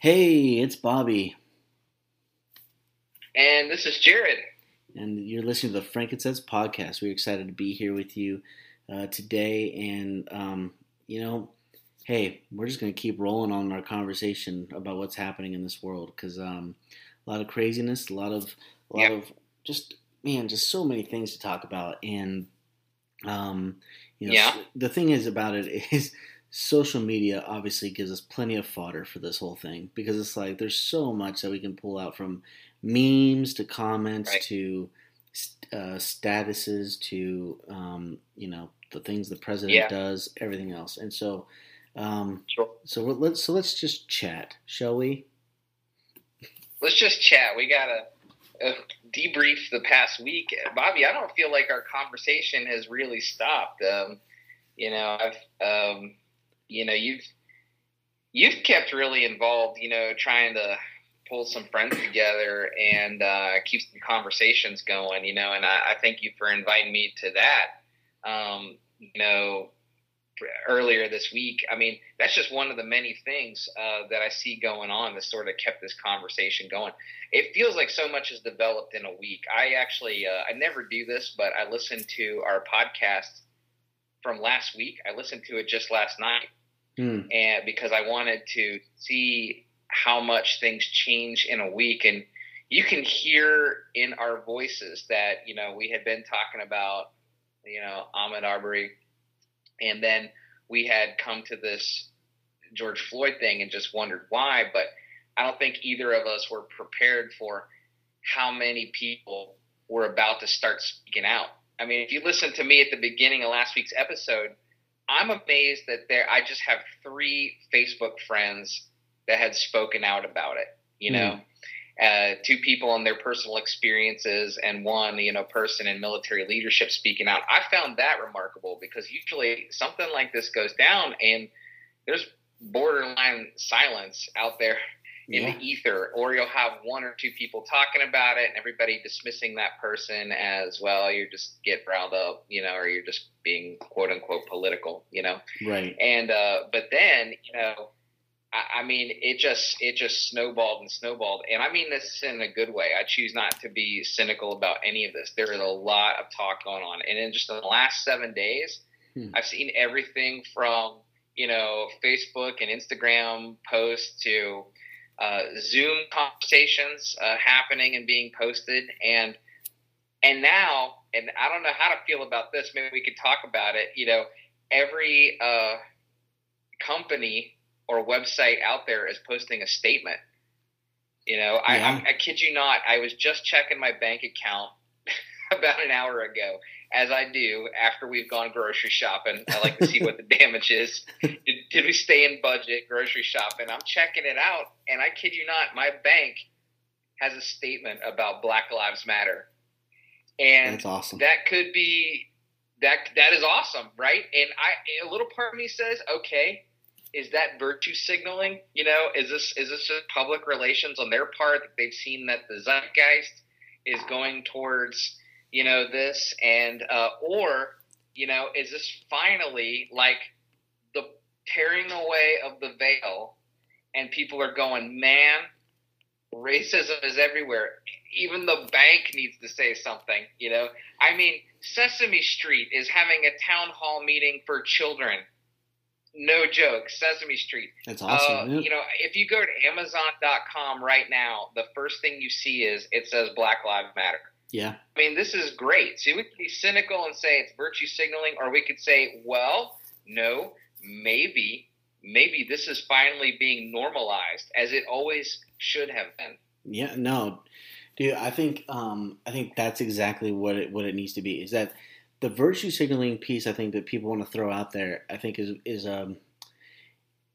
Hey, it's Bobby. And this is Jared. And you're listening to the Frank & Sense podcast. We're excited to be here with you uh, today. And, um, you know, hey, we're just going to keep rolling on our conversation about what's happening in this world because um, a lot of craziness, a lot of, a lot of just, man, just so many things to talk about. And, um, you know, Yeah. the thing is about it is social media obviously gives us plenty of fodder for this whole thing because it's like there's so much that we can pull out from memes to comments Right. to uh, statuses to um, you know the things the president Yeah. does, everything else, and so um, Sure. so let's so let's just chat, shall we? Let's just chat. We got to uh, debrief the past week. Bobby, I don't feel like our conversation has really stopped. Um, you know, I've, um, you know, you've, you've kept really involved, you know, trying to pull some friends together and uh, keep some conversations going, you know, and I, I thank you for inviting me to that. Um, you know, earlier this week. I mean, that's just one of the many things uh, that I see going on that sort of kept this conversation going. It feels like so much has developed in a week. I actually, uh, I never do this, but I listened to our podcast from last week. I listened to it just last night, Hmm. and because I wanted to see how much things change in a week, and you can hear in our voices that you know we had been talking about, you know, Ahmaud Arbery and then we had come to this George Floyd thing and just wondered why. But I don't think either of us were prepared for how many people were about to start speaking out. I mean, if you listen to me at the beginning of last week's episode, I'm amazed that there I just have three Facebook friends that had spoken out about it. You know, uh, two people on their personal experiences and one, you know, person in military leadership speaking out. I found that remarkable because usually something like this goes down and there's borderline silence out there in Yeah. the ether, or you'll have one or two people talking about it and everybody dismissing that person as well. You're just get riled up, you know, or you're just being quote unquote political, you know. Right. And uh, but then you know, I, I mean, it just it just snowballed and snowballed. And I mean this in a good way. I choose not to be cynical about any of this. There is a lot of talk going on, and in just the last seven days, Hmm. I've seen everything from you know Facebook and Instagram posts to uh, Zoom conversations uh, happening and being posted, and and now, and I don't know how to feel about this. Maybe we could talk about it. You know, every uh, company or website out there is posting a statement. You know, I, Yeah. I, I kid you not. I was just checking my bank account about an hour ago, as I do after we've gone grocery shopping. I like to see what the damage is. Did, did we stay in budget grocery shopping? I'm checking it out, and I kid you not, my bank has a statement about Black Lives Matter, and That's awesome. that could be that that is awesome, right? And I a little part of me says, okay, is that virtue signaling? You know, is this is this just public relations on their part that they've seen that the zeitgeist is going towards you know this and uh, or you know is this finally like the tearing away of the veil and people are going man racism is everywhere even the bank needs to say something you know i mean sesame street is having a town hall meeting for children no joke sesame street That's uh, awesome. Yeah. you know if you go to amazon.com right now the first thing you see is it says black lives matter yeah. I mean, this is great. See, we could be cynical and say it's virtue signaling, or we could say, well, no, maybe, maybe this is finally being normalized as it always should have been. Yeah, no, dude. I think um, I think that's exactly what it what it needs to be. Is that the virtue signaling piece? I think that people want to throw out there. I think is is um,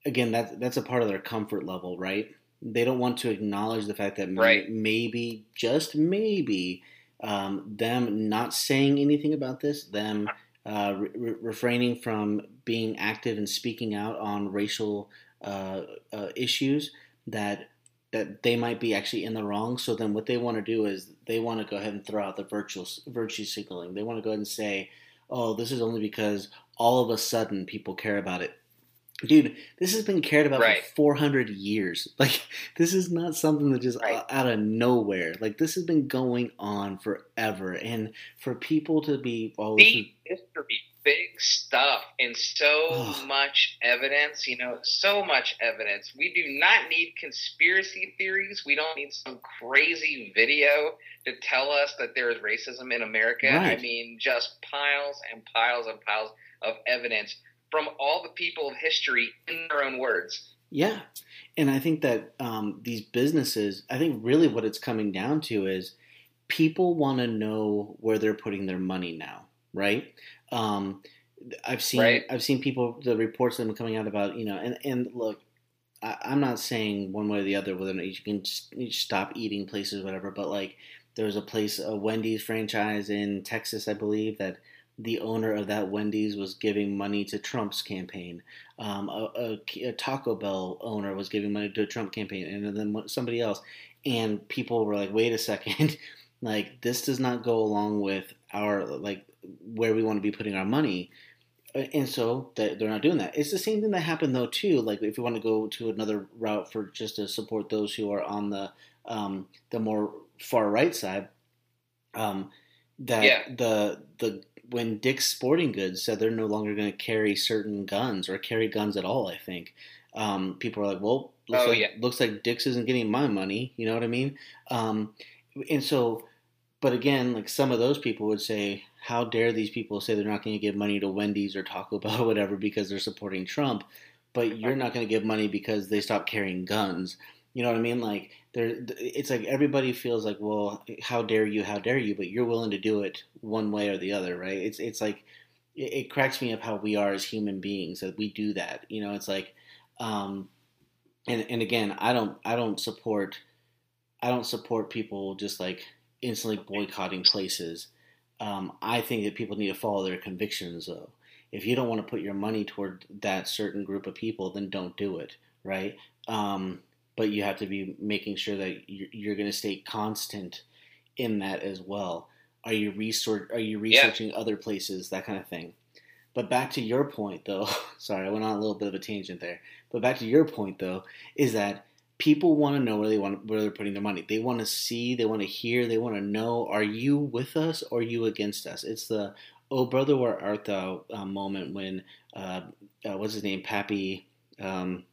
again that that's a part of their comfort level, right? They don't want to acknowledge the fact that Right. maybe, just maybe, um, them not saying anything about this, them uh, re- re- refraining from being active and speaking out on racial uh, uh, issues, that that they might be actually in the wrong. So then what they want to do is they want to go ahead and throw out the virtual virtue signaling. They want to go ahead and say, "Oh, this is only because all of a sudden people care about it." Dude, this has been cared about Right. for 400 years. Like, this is not something that just Right. out of nowhere. Like, this has been going on forever. And for people to be, oh, this history, big stuff, and so Ugh. much evidence. You know, so much evidence. We do not need conspiracy theories. We don't need some crazy video to tell us that there is racism in America. I mean, just piles and piles and piles of evidence from all the people of history in their own words. yeah. And I think that um, these businesses, I think really what it's coming down to is people want to know where they're putting their money now, right? Um, I've seen Right. I've seen people the reports that been coming out about you know and and look I, I'm not saying one way or the other whether or not you can s- you stop eating places whatever but like there was a place a Wendy's franchise in Texas I believe that the owner of that Wendy's was giving money to Trump's campaign. Um, a, a, a Taco Bell owner was giving money to a Trump campaign and then somebody else. And people were like wait a second. Like this does not go along with our like where we want to be putting our money. And so they're not doing that. It's the same thing that happened though too. Like if you want to go to another route for just to support those who are on the um, the more far right side um, that Yeah. the the when Dick's Sporting Goods said they're no longer going to carry certain guns or carry guns at all, I think um, people are like, "Well, looks Oh, like yeah. looks like Dick's isn't getting my money." You know what I mean? Um, and so, but again, like some of those people would say, "How dare these people say they're not going to give money to Wendy's or Taco Bell or whatever because they're supporting Trump, but you're not going to give money because they stopped carrying guns." You know what I mean? Like there, it's like everybody feels like, well, how dare you, how dare you, but you're willing to do it one way or the other, right? It's it's like it, it cracks me up how we are as human beings that we do that. You know, it's like, um, and and again, I don't I don't support I don't support people just like instantly boycotting places. Um, I think that people need to follow their convictions, though. If you don't want to put your money toward that certain group of people, then don't do it, right? Um, but you have to be making sure that you're, you're going to stay constant in that as well. Are you research? Are you Yeah. researching other places? That kind of thing. But back to your point, though. Sorry, I went on a little bit of a tangent there. But back to your point, though, is that people want to know where they want where they're putting their money. They want to see, they want to hear, they want to know: Are you with us or are you against us? It's the "Oh brother, where art thou?" Uh, moment when uh, uh, what's his name, Pappy. Um,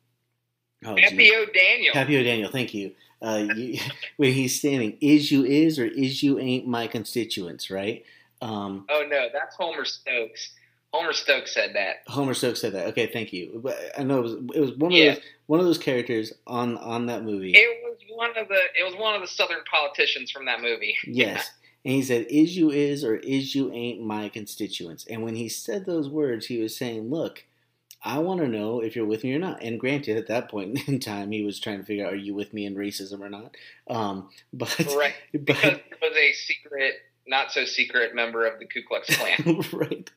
oh. Pappy O'Daniel. Pappy O'Daniel, thank you. Uh, you. When he's standing, is you is or is you ain't my constituents, right? Um, Oh no, that's Homer Stokes. Homer Stokes said that. Homer Stokes said that. Okay, thank you. But I know it was it was one of Yeah. those one of those characters on on that movie. It was one of the it was one of the southern politicians from that movie. Yes. And he said, Is you is or is you ain't my constituents. And when he said those words, he was saying, Look, I want to know if you're with me or not. And granted, at that point in time, he was trying to figure out, Are you with me in racism or not? Um, but, Right. Because but, it was a secret, not so secret member of the Ku Klux Klan. right.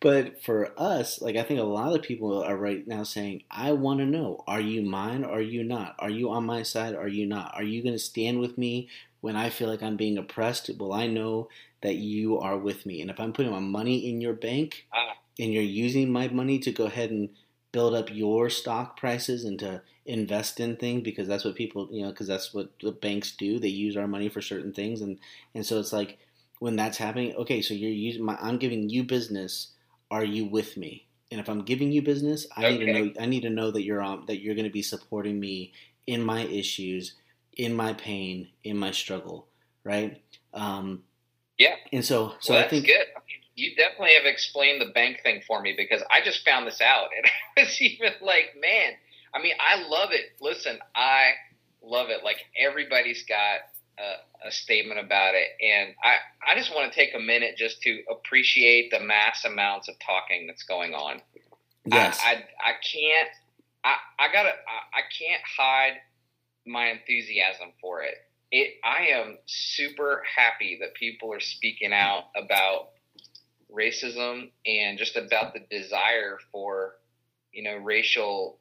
But for us, like, I think a lot of people are right now saying, I want to know, Are you mine or are you not? Are you on my side or are you not? Are you going to stand with me when I feel like I'm being oppressed? Well, I know that you are with me. And if I'm putting my money in your bank Ah. And you're using my money to go ahead and build up your stock prices and to invest in things because that's what people, you know, because that's what the banks do. They use our money for certain things. And, and so it's like when that's happening, okay, so you're using my, I'm giving you business. Are you with me? And if I'm giving you business, I need to know, I need to know that you're on, that you're going to be supporting me in my issues, in my pain, in my struggle. Right. Um, Yeah. and so, so well, I think, good. You definitely have explained the bank thing for me because I just found this out, and I was even like, man. I mean, I love it. Listen, I love it. Like everybody's got a, a statement about it, and I I just want to take a minute just to appreciate the mass amounts of talking that's going on. yes. I, I, I can't. I, I gotta. I, I can't hide my enthusiasm for it. It. I am super happy that people are speaking out about racism and just about the desire for, you know, racial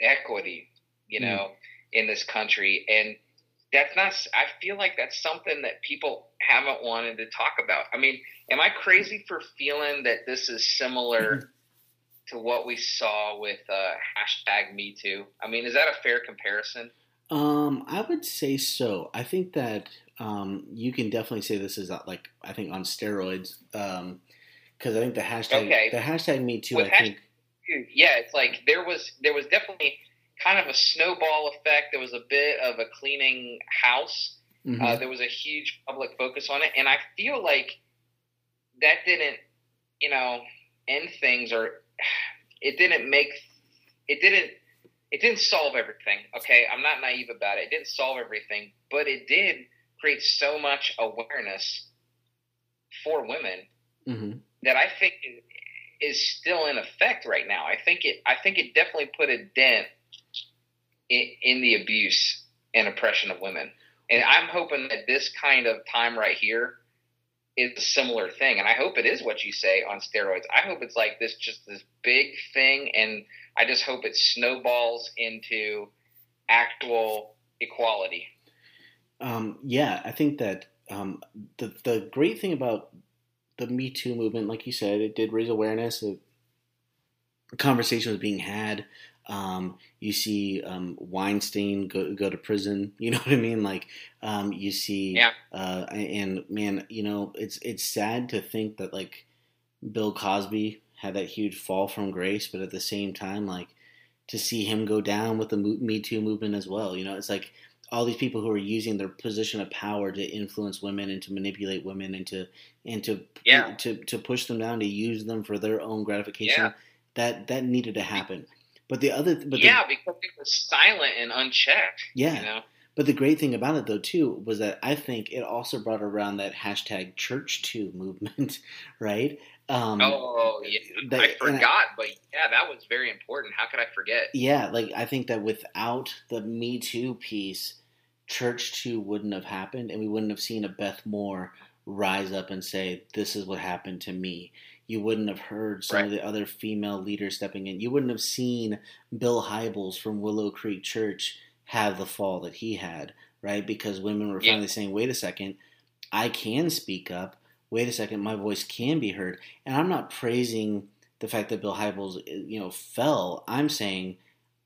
equity. You Mm. know, in this country, and that's not. I feel like that's something that people haven't wanted to talk about. I mean, am I crazy for feeling that this is similar? to what we saw with uh, hashtag Me Too? I mean, is that a fair comparison? Um, I would say so. I think that um, you can definitely say this is uh, like I think on steroids. Um, because I think the hashtag Okay. the hashtag Me Too. With I think Yeah, it's like there was there was definitely kind of a snowball effect. There was a bit of a cleaning house. mhm. Uh, there was a huge public focus on it, and I feel like that didn't, you know, end things or it didn't make it didn't it didn't solve everything. Okay, I'm not naive about it. It didn't solve everything, but it did create so much awareness for women Mhm. That I think is- still in effect right now. I think it I think it definitely put a dent in, in the abuse and oppression of women. And I'm hoping that this kind of time right here is a similar thing. And I hope it is what you say on steroids. I hope it's like this just this big thing and I just hope it snowballs into actual equality. Um, yeah, I think that um, the the great thing about the Me Too movement, like you said, it did raise awareness. It, conversation was being had. Um, you see um, Weinstein go go to prison. You know what I mean? Like um, you see, Yeah. uh, and man, you know, it's it's sad to think that like Bill Cosby had that huge fall from grace, but at the same time, like to see him go down with the Me Too movement as well. You know, it's like all these people who are using their position of power to influence women and to manipulate women and to and to Yeah. to to push them down to use them for their own gratification. Yeah. That that needed to happen. But the other, but yeah, the, because it was silent and unchecked. yeah, You know? but the great thing about it though too was that I think it also brought around that hashtag Church Too movement, right? Um, Oh, yeah. that- I forgot, but yeah, that was very important. How could I forget? Yeah, like I think that without the Me Too piece, Church Too wouldn't have happened, and we wouldn't have seen a Beth Moore rise up and say, "This is what happened to me." You wouldn't have heard some of the other female leaders stepping in. You wouldn't have seen Bill Hybels from Willow Creek Church have the fall that he had, right? Because women were Yeah. finally saying, "Wait a second, I can speak up. Wait a second, my voice can be heard." And I'm not praising the fact that Bill Hybels, eh, you know, fell. I'm saying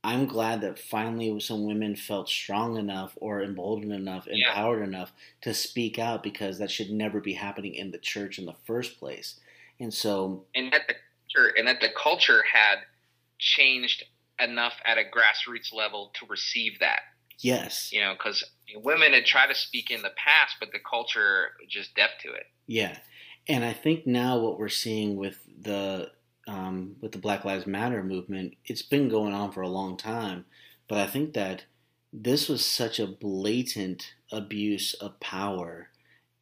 I'm glad that finally some women felt strong enough or emboldened enough, Yeah. empowered enough to speak out because that should never be happening in the church in the first place. And so, And that the culture, and that the culture had changed enough at a grassroots level to receive that. yes, You know, because women had tried to speak in the past, but the culture was just deaf to it. yeah. And I think now what we're seeing with the um, with the Black Lives Matter movement, it's been going on for a long time, but I think that this was such a blatant abuse of power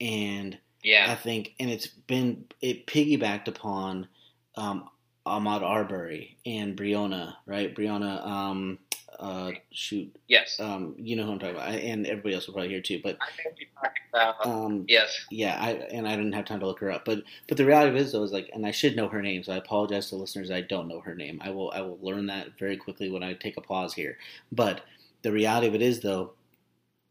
and yeah. I think, and it's been it piggybacked upon um, Ahmaud Arbery and Breonna, right? Breonna, um, uh, shoot, yes. um, you know who I'm talking about, I- and everybody else will probably hear too. But I think you're talking about. um, yes. yeah, I and I didn't have time to look her up. But but the reality is though is like, and I should know her name, so I apologize to listeners. I don't know her name. I will I will learn that very quickly when I take a pause here. But the reality of it is though,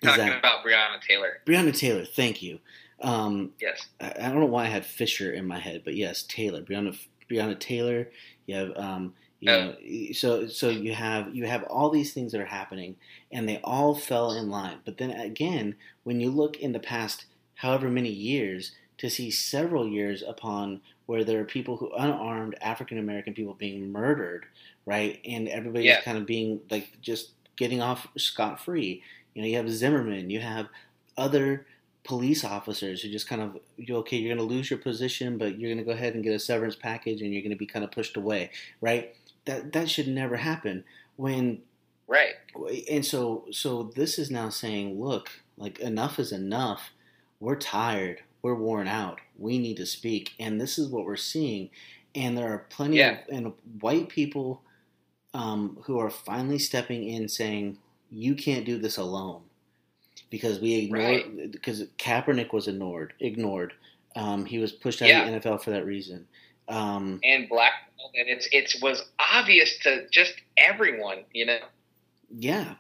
is Talking that about Breonna Taylor. Breonna Taylor. Thank you. Um, Yes. I I don't know why I had Fisher in my head, but yes, Taylor, Breonna, Breonna Taylor. You have, um, you know, so so you have you have all these things that are happening, and they all fell in line. But then again, when you look in the past, however many years, to see several years upon where there are people who unarmed African American people being murdered, right, and everybody's Yeah. kind of being like just getting off scot free. You know, you have Zimmerman, you have other police officers who just kind of you okay you're going to lose your position but you're going to go ahead and get a severance package and you're going to be kind of pushed away right that that should never happen when Right. and so so this is now saying look like enough is enough. We're tired. We're worn out. We need to speak. And this is what we're seeing. And there are plenty Yeah. of and white people um, who are finally stepping in saying you can't do this alone. Because we ignored because Kaepernick was ignored ignored. Um, he was pushed out Yeah. of the NFL for that reason. Um, And black, and it's it was obvious to just everyone. You know. Yeah.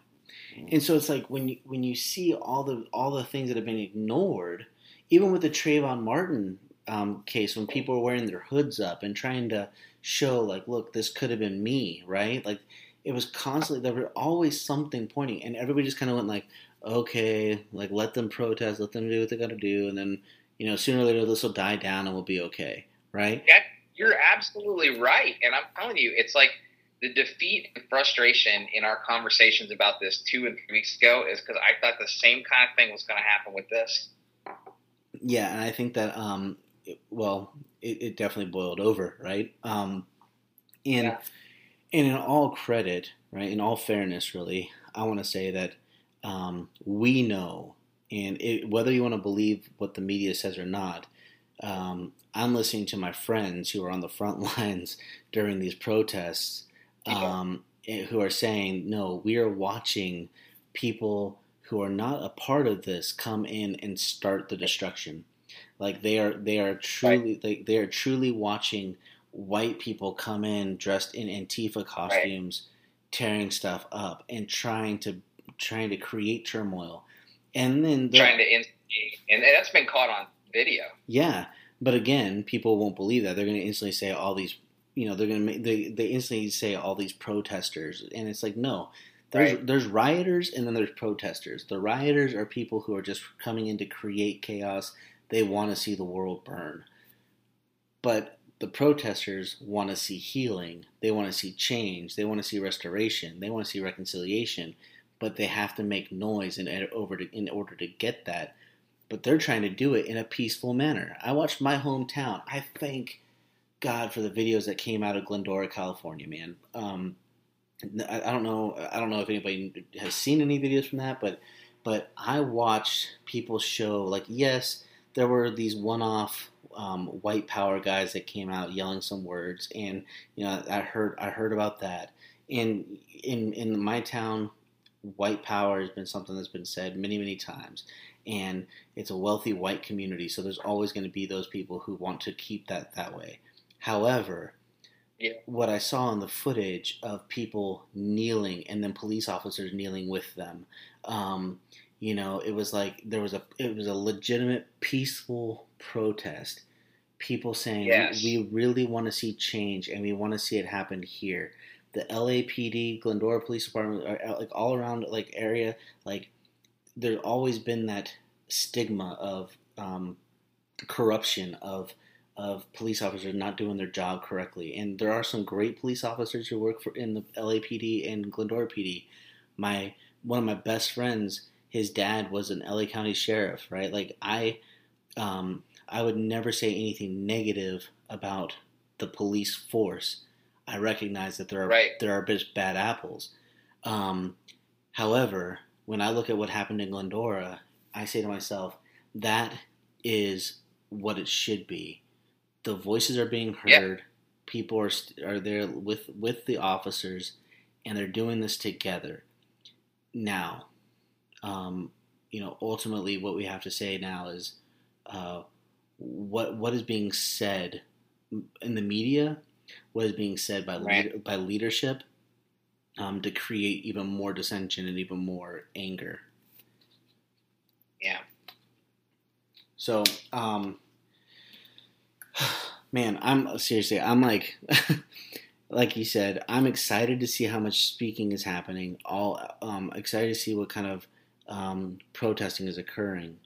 And so it's like when you when you see all the all the things that have been ignored, even with the Trayvon Martin um, case, when people are wearing their hoods up and trying to show like, look, this could have been me, right? Like it was constantly there was always something pointing, and everybody just kind of went like, okay, like let them protest, let them do what they got to do, and then you know sooner or later this will die down and we'll be okay, right? Yeah, you're absolutely right, and I'm telling you, it's like the defeat and frustration in our conversations about this two and three weeks ago is because I thought the same kind of thing was going to happen with this. Yeah, and I think that um, it, well, it, it, definitely boiled over, right? Um, and yeah. and in all credit, right, in all fairness, really, I want to say that um, we know, and it, whether you want to believe what the media says or not, um, I'm listening to my friends who are on the front lines during these protests, um, eh, who are saying, "No, we are watching people." Who are not a part of this come in and start the destruction? Like they are, they are truly, right. they, they are truly watching white people come in dressed in Antifa costumes, right. tearing stuff up and trying to trying to create turmoil, and then trying to instigate, and that's been caught on video. Yeah, but again, people won't believe that. They're going to instantly say all these, you know, they're going to make they they instantly say all these protesters, and it's like no. There's, right. there's rioters and then there's protesters. The rioters are people who are just coming in to create chaos. They want to see the world burn. But the protesters want to see healing. They want to see change. They want to see restoration. They want to see reconciliation but they have to make noise in, over to, in order to get that. But they're trying to do it in a peaceful manner. I watched my hometown. I thank God for the videos that came out of Glendora, California, man. Um, I, I don't know. I don't know if anybody has seen any videos from that, but but I watched people show like yes, there were these one-off um, white power guys that came out yelling some words, and you know I heard I heard about that. And in in my town, white power has been something that's been said many, many times. And it's a wealthy white community, so there's always going to be those people who want to keep that that way. However, yeah. what I saw in the footage of people kneeling and then police officers kneeling with them, um, you know, it was like there was a it was a legitimate peaceful protest. People saying yes. we, we really want to see change and we want to see it happen here the LAPD, Glendora Police Department, uh, like all around like area, like there's always been that stigma of um, corruption of of police officers not doing their job correctly. And there are some great police officers who work for in the LAPD and Glendora PD. My one of my best friends, his dad was an LA County sheriff, right? Like I um, I would never say anything negative about the police force I recognize that there are right. there are bad apples. Um, however, when I look at what happened in Glendora, I say to myself, that is what it should be. The voices are being heard. People are are there with with the officers, and they're doing this together. Now, um, you know, ultimately, what we have to say now is, uh, what what is being said in the media what is being said by right. lead, by leadership um, to create even more dissension and even more anger. Yeah. So, um, man, I'm seriously, I'm like, like you said, I'm excited to see how much speaking is happening. All um, excited to see what kind of um, protesting is occurring.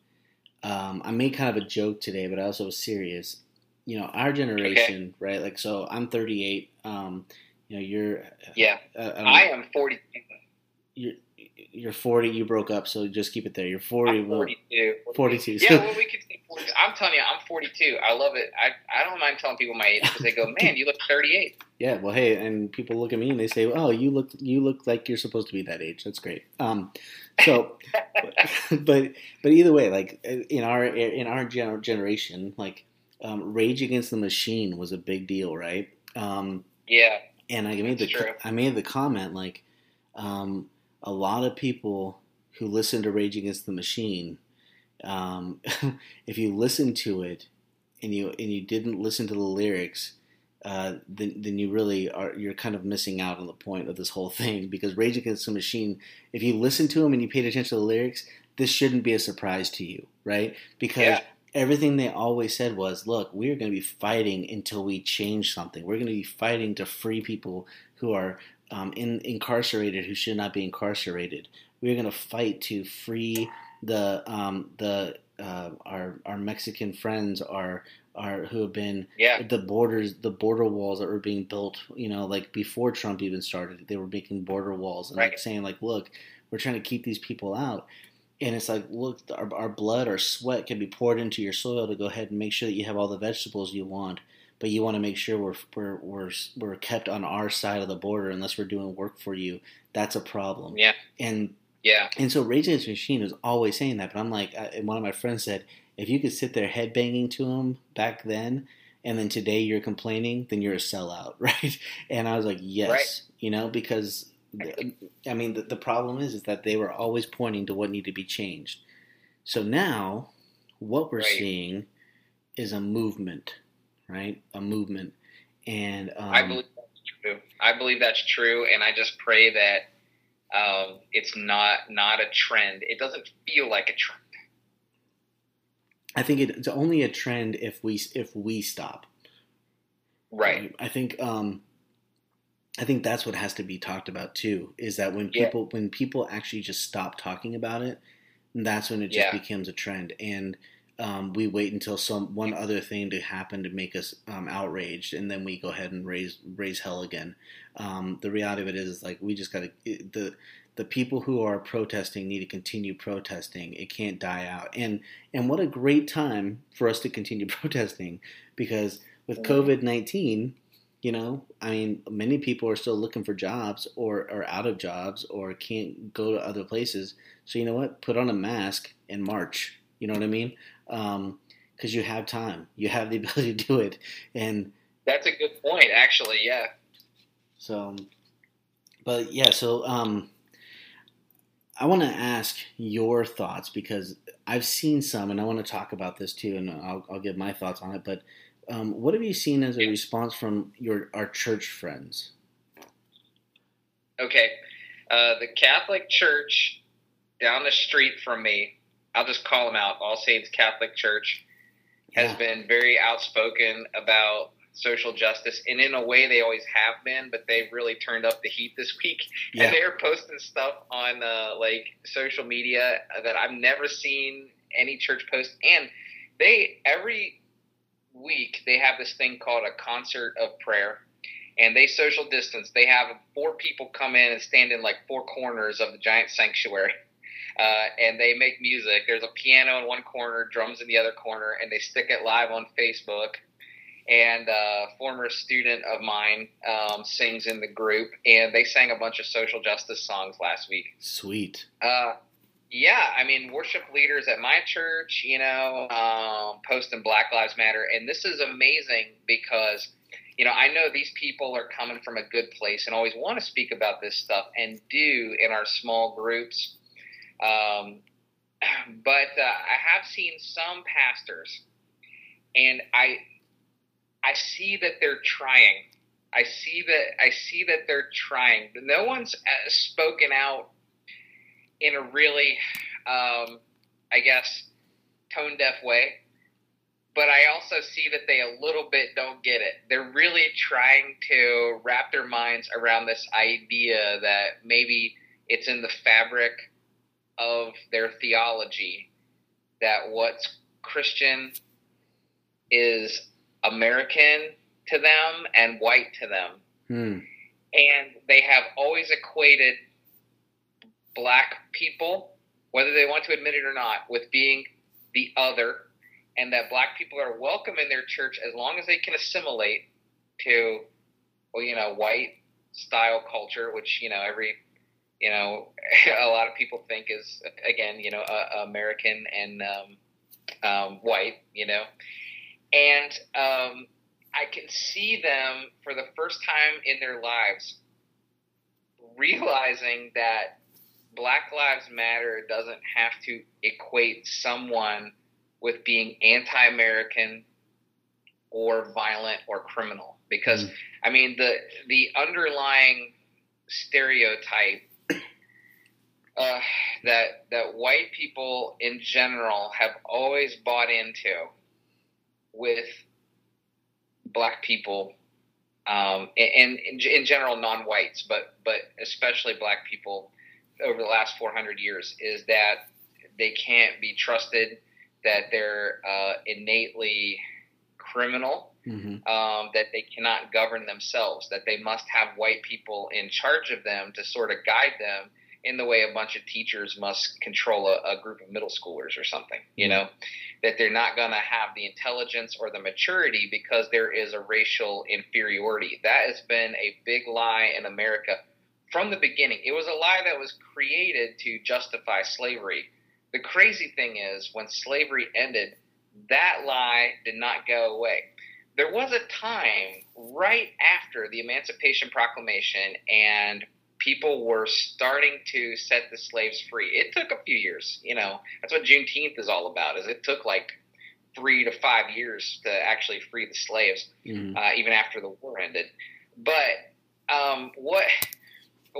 Um, I made kind of a joke today, but I also was serious you know our generation, okay. right? Like, so I'm 38. Um, you know, you're yeah. Uh, I, I am 40. You're you're 40. You broke up, so just keep it there. You're 40. I'm 42. 42. Yeah, well, we could. I'm telling you, I'm 42. I love it. I I don't mind telling people my age because they go, "Man, you look 38." Yeah, well, hey, and people look at me and they say, "Oh, you look you look like you're supposed to be that age." That's great. Um, so, but but either way, like in our in our generation, like um, Rage Against the Machine was a big deal, right? Um, yeah. And I made the true. I made the comment like um, a lot of people who listen to Rage Against the Machine, um, if you listen to it and you and you didn't listen to the lyrics, uh, then then you really are you're kind of missing out on the point of this whole thing because Rage Against the Machine, if you listen to them and you paid attention to the lyrics, this shouldn't be a surprise to you, right? Because yeah everything they always said was, look, we're going to be fighting until we change something. We're going to be fighting to free people who are um, in, incarcerated who should not be incarcerated. We're going to fight to free the um, the uh, our our Mexican friends, our our who have been yeah. the borders, the border walls that were being built. You know, like before Trump even started, they were making border walls and right. like saying like, look, we're trying to keep these people out. And it's like, look, our, our blood, our sweat can be poured into your soil to go ahead and make sure that you have all the vegetables you want but you want to make sure we're, we're we're we're kept on our side of the border unless we're doing work for you. That's a problem. Yeah. And yeah. And so Rage Against Machine is always saying that, but I'm like, and one of my friends said, if you could sit there headbanging to him back then, and then today you're complaining, then you're a sellout, right? And I was like, yes, right. you know, because I mean, the, the problem is, is that they were always pointing to what needed to be changed. So now, what we're right. seeing is a movement right? A movement. And um, I believe that's true. I believe that's true, and I just pray that um, it's not not a trend. It doesn't feel like a trend. I think it's only a trend if we if we stop. Right. I think um, I think that's what has to be talked about too. Is that when people yeah. when people actually just stop talking about it, that's when it just yeah. becomes a trend and um, we wait until some one other thing to happen to make us um, outraged, and then we go ahead and raise raise hell again. Um, the reality of it is, is like we just got to the the people who are protesting need to continue protesting. It can't die out, and and what a great time for us to continue protesting because with COVID nineteen, you know, I mean, many people are still looking for jobs or are out of jobs or can't go to other places. So you know what? Put on a mask and march. You know what I mean? because um, you have time, you have the ability to do it, and that's a good point, actually. Yeah. So, but yeah, so um, I want to ask your thoughts because I've seen some, and I want to talk about this too, and I'll, I'll give my thoughts on it. But um, what have you seen as a response from your our church friends? Okay, uh, the Catholic Church down the street from me I'll just call them out. All Saints Catholic Church has yeah. been very outspoken about social justice, and in a way, they always have been, but they've really turned up the heat this week. Yeah. And they're posting stuff on uh, like social media that I've never seen any church post. And they every week they have this thing called a concert of prayer. And they social distance. They have four people come in and stand in like four corners of the giant sanctuary uh, and they make music. There's a piano in one corner, drums in the other corner, and they stick it live on Facebook. And uh, a former student of mine um, sings in the group, and they sang a bunch of social justice songs last week. Sweet. Uh, yeah, I mean, worship leaders at my church, you know, um, posting Black Lives Matter, and this is amazing because you know, I know these people are coming from a good place and always want to speak about this stuff and do in our small groups. Um, but uh, I have seen some pastors, and I I see that they're trying. I see that I see that they're trying. No one's uh, spoken out in a really, um, I guess, tone deaf way. But I also see that they a little bit don't get it. They're really trying to wrap their minds around this idea that maybe it's in the fabric of their theology that what's Christian is American to them and white to them. Hmm. And they have always equated black people, whether they want to admit it or not, with being the other, and that black people are welcome in their church as long as they can assimilate to, well, you know, white style culture, which, you know, every you know, a lot of people think is again, you know, uh, American and um, um, white, you know, and um, I can see them for the first time in their lives realizing that Black Lives Matter doesn't have to equate someone with being anti-American or violent or criminal because mm. I mean the the underlying stereotype uh, that that white people in general have always bought into with black people um, and, and in general non-whites, but but especially black people over the last 400 years is that they can't be trusted, that they're uh, innately criminal, mm-hmm. um, that they cannot govern themselves, that they must have white people in charge of them to sort of guide them in the way a bunch of teachers must control a, a group of middle schoolers or something, you know, that they're not going to have the intelligence or the maturity because there is a racial inferiority. That has been a big lie in America from the beginning. It was a lie that was created to justify slavery. The crazy thing is, when slavery ended, that lie did not go away. There was a time right after the Emancipation Proclamation and people were starting to set the slaves free. It took a few years, you know. That's what Juneteenth is all about. Is it took like three to five years to actually free the slaves, mm-hmm. uh, even after the war ended. But um, what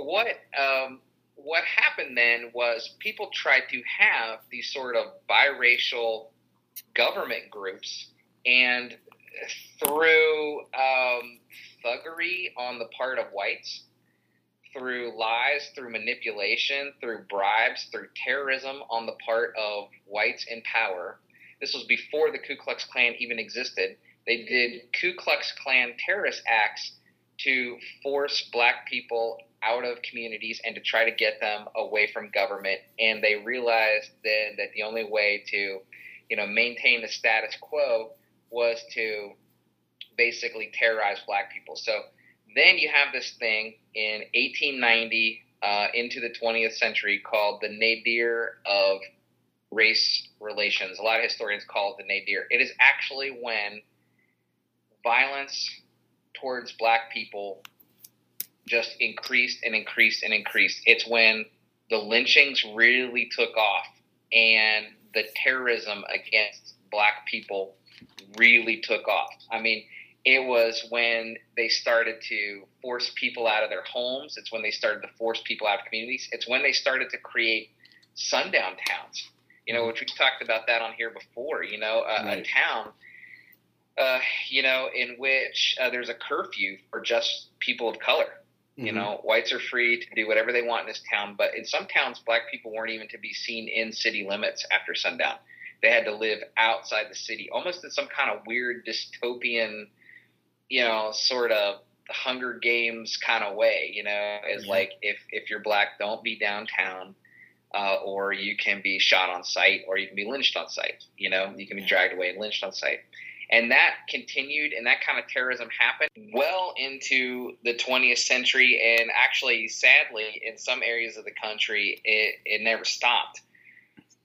what um, what happened then was people tried to have these sort of biracial government groups, and through um, thuggery on the part of whites, through lies, through manipulation, through bribes, through terrorism on the part of whites in power. This was before the Ku Klux Klan even existed. They did Ku Klux Klan terrorist acts to force black people out of communities and to try to get them away from government. And they realized then that the only way to, you know, maintain the status quo was to basically terrorize black people. So then you have this thing in 1890 uh, into the 20th century called the nadir of race relations. A lot of historians call it the nadir. It is actually when violence towards black people just increased and increased and increased. It's when the lynchings really took off and the terrorism against black people really took off. I mean, it was when they started to force people out of their homes. It's when they started to force people out of communities. It's when they started to create sundown towns. You know, which we talked about that on here before. You know, a, right. a town, uh, you know, in which uh, there's a curfew for just people of color. Mm-hmm. You know, whites are free to do whatever they want in this town, but in some towns, black people weren't even to be seen in city limits after sundown. They had to live outside the city, almost in some kind of weird dystopian you know, sort of Hunger Games kind of way, you know, is mm-hmm. like if if you're black, don't be downtown, uh, or you can be shot on sight, or you can be lynched on sight. You know, you can be dragged away and lynched on sight. And that continued, and that kind of terrorism happened well into the 20th century. And actually, sadly, in some areas of the country, it, it never stopped.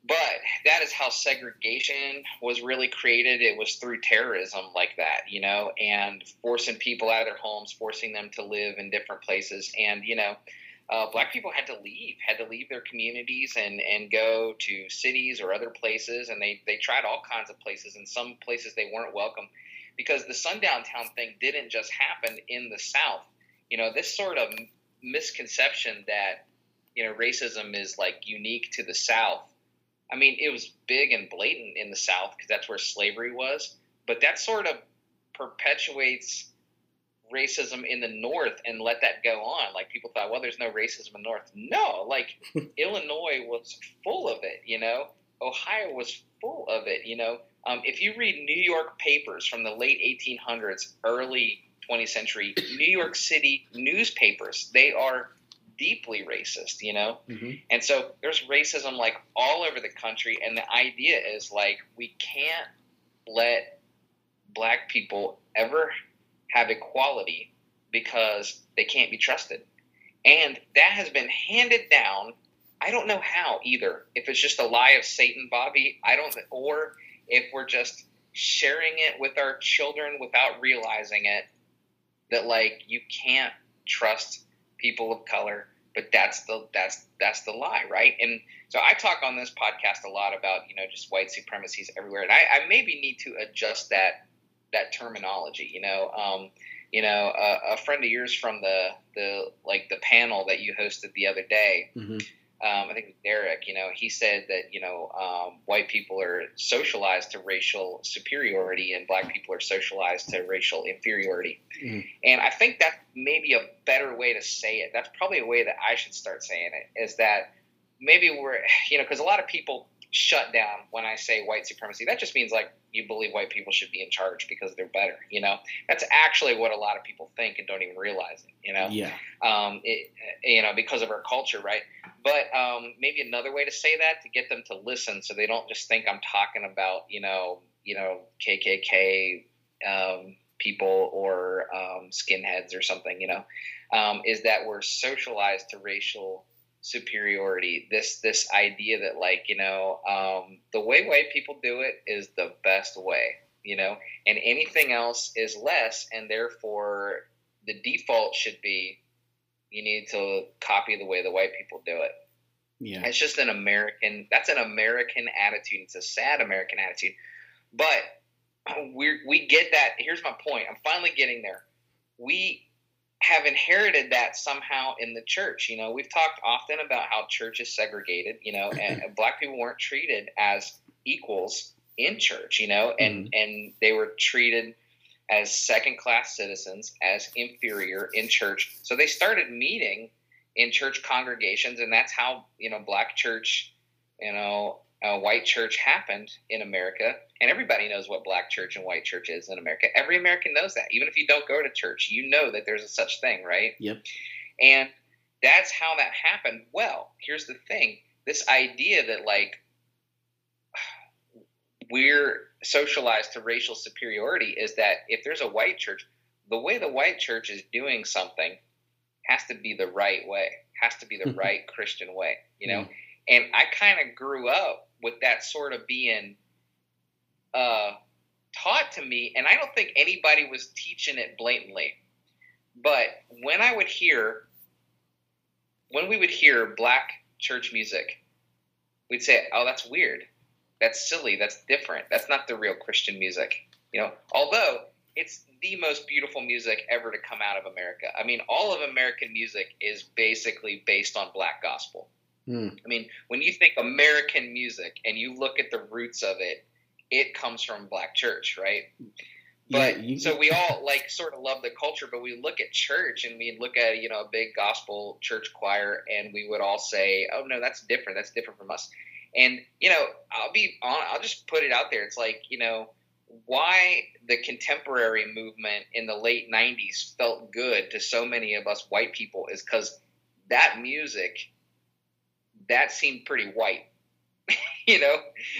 But that is how segregation was really created. It was through terrorism like that, you know, and forcing people out of their homes, forcing them to live in different places. And, you know, uh, black people had to leave, had to leave their communities and, and go to cities or other places. And they, they tried all kinds of places. In some places, they weren't welcome because the sundown town thing didn't just happen in the South. You know, this sort of misconception that, you know, racism is like unique to the South I mean, it was big and blatant in the South because that's where slavery was, but that sort of perpetuates racism in the North and let that go on. Like people thought, well, there's no racism in the North. No, like Illinois was full of it. You know, Ohio was full of it. You know, um, if you read New York papers from the late 1800s, early 20th century, New York City newspapers, they are deeply racist, you know? Mm-hmm. And so there's racism like all over the country. And the idea is like, we can't let black people ever have equality because they can't be trusted. And that has been handed down. I don't know how either. If it's just a lie of Satan, Bobby, I don't, or if we're just sharing it with our children without realizing it, that like you can't trust people of color but that's the that's that's the lie, right? And so I talk on this podcast a lot about you know just white supremacies everywhere, and I, I maybe need to adjust that that terminology. You know, um, you know, a, a, friend of yours from the the like the panel that you hosted the other day. Mm-hmm. um, I think Derek, you know, he said that, you know, um, white people are socialized to racial superiority and black people are socialized to racial inferiority. Mm. And I think that maybe a better way to say it, that's probably a way that I should start saying it, is that maybe we're, you know, because a lot of people shut down when I say white supremacy. That just means like you believe white people should be in charge because they're better. You know, that's actually what a lot of people think and don't even realize it. You know, yeah. Um, it, you know, because of our culture, right? But um, maybe another way to say that to get them to listen, so they don't just think I'm talking about you know, you know, KKK um, people or um, skinheads or something. You know, um, is that we're socialized to racial superiority this this idea that like you know um, the way white people do it is the best way you know and anything else is less and therefore the default should be you need to copy the way the white people do it. Yeah. It's just an american that's an american attitude. It's a sad american attitude. But we we get that. Here's my point. I'm finally getting there. We have inherited that somehow in the church. You know, we've talked often about how church is segregated, you know, and black people weren't treated as equals in church, you know, and, mm-hmm. and they were treated as second class citizens, as inferior in church. So they started meeting in church congregations, and that's how, you know, black church, you know, uh, white church happened in America, and everybody knows what black church and white church is in America. Every American knows that. Even if you don't go to church, you know that there's a such thing, right? Yep. And that's how that happened. Well, here's the thing this idea that, like, we're socialized to racial superiority is that if there's a white church, the way the white church is doing something has to be the right way, has to be the right Christian way, you know? Mm. And I kind of grew up with that sort of being uh, taught to me, and I don't think anybody was teaching it blatantly. But when I would hear, when we would hear black church music, we'd say, "Oh, that's weird. That's silly. That's different. That's not the real Christian music." You know, although it's the most beautiful music ever to come out of America. I mean, all of American music is basically based on black gospel. Mm. I mean, when you think American music and you look at the roots of it, it comes from black church, right? But yeah, you, so we all like sort of love the culture, but we look at church and we look at you know a big gospel church choir, and we would all say, "Oh no, that's different. That's different from us." And you know, I'll be on. I'll just put it out there. It's like you know why the contemporary movement in the late '90s felt good to so many of us white people is because that music that seemed pretty white, you know,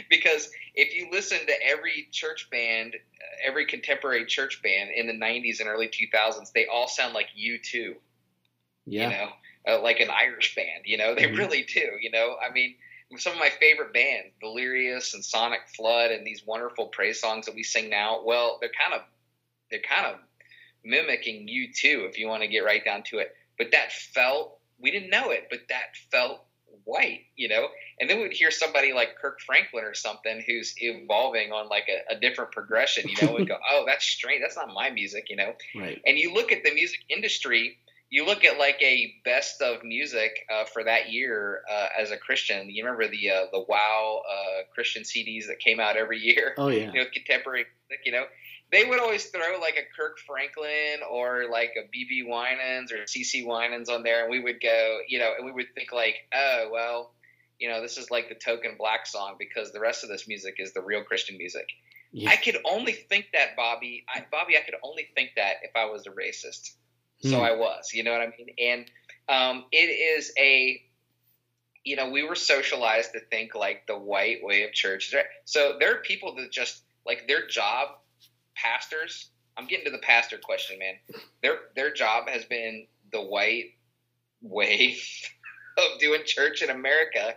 because if you listen to every church band, uh, every contemporary church band in the 90s and early 2000s, they all sound like U2. Yeah. You know, uh, like an Irish band, you know, they mm-hmm. really do, you know. I mean, some of my favorite bands, Delirious and Sonic Flood and these wonderful praise songs that we sing now, well, they're kind of they're kind of mimicking U2 if you want to get right down to it. But that felt we didn't know it, but that felt white, you know? And then we'd hear somebody like Kirk Franklin or something who's evolving on like a, a different progression, you know, and go, oh, that's strange. That's not my music, you know? Right. And you look at the music industry, you look at like a best of music uh, for that year uh, as a Christian. You remember the uh, the Wow uh, Christian CDs that came out every year? Oh yeah. You know, contemporary music. You know, they would always throw like a Kirk Franklin or like a BeBe Winans or CeCe Winans on there, and we would go, you know, and we would think like, oh well, you know, this is like the token black song because the rest of this music is the real Christian music. Yeah. I could only think that, Bobby. I, Bobby, I could only think that if I was a racist. Hmm. So I was, you know what I mean? And um, it is a, you know, we were socialized to think like the white way of church. So there are people that just like their job pastors. I'm getting to the pastor question, man. Their their job has been the white way of doing church in America.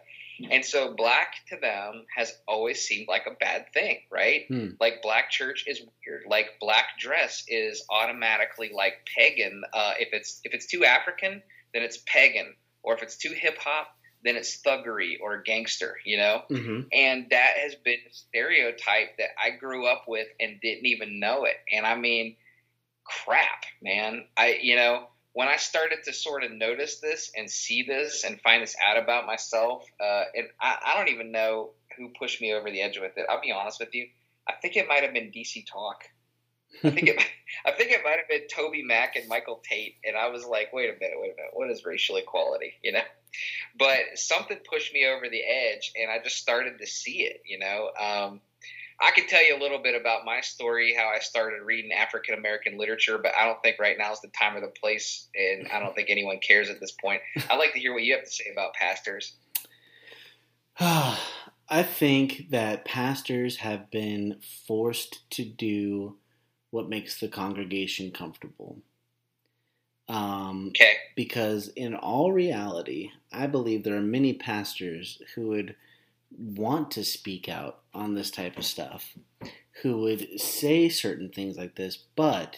And so black to them has always seemed like a bad thing, right? Hmm. Like black church is weird. Like black dress is automatically like pagan. Uh, if it's if it's too African, then it's pagan. Or if it's too hip hop, then it's thuggery or gangster, you know? Mm-hmm. And that has been a stereotype that I grew up with and didn't even know it. And I mean, crap, man. I, you know, when I started to sort of notice this and see this and find this out about myself, uh, and I, I don't even know who pushed me over the edge with it. I'll be honest with you. I think it might have been DC Talk. I think it, I think it might have been TobyMac and Michael Tait, and I was like, wait a minute, wait a minute, what is racial equality? You know, but something pushed me over the edge, and I just started to see it. You know, um, I can tell you a little bit about my story, how I started reading African American literature, but I don't think right now is the time or the place, and I don't think anyone cares at this point. I'd like to hear what you have to say about pastors. I think that pastors have been forced to do what makes the congregation comfortable. Um, okay. Because in all reality, I believe there are many pastors who would want to speak out on this type of stuff, who would say certain things like this, but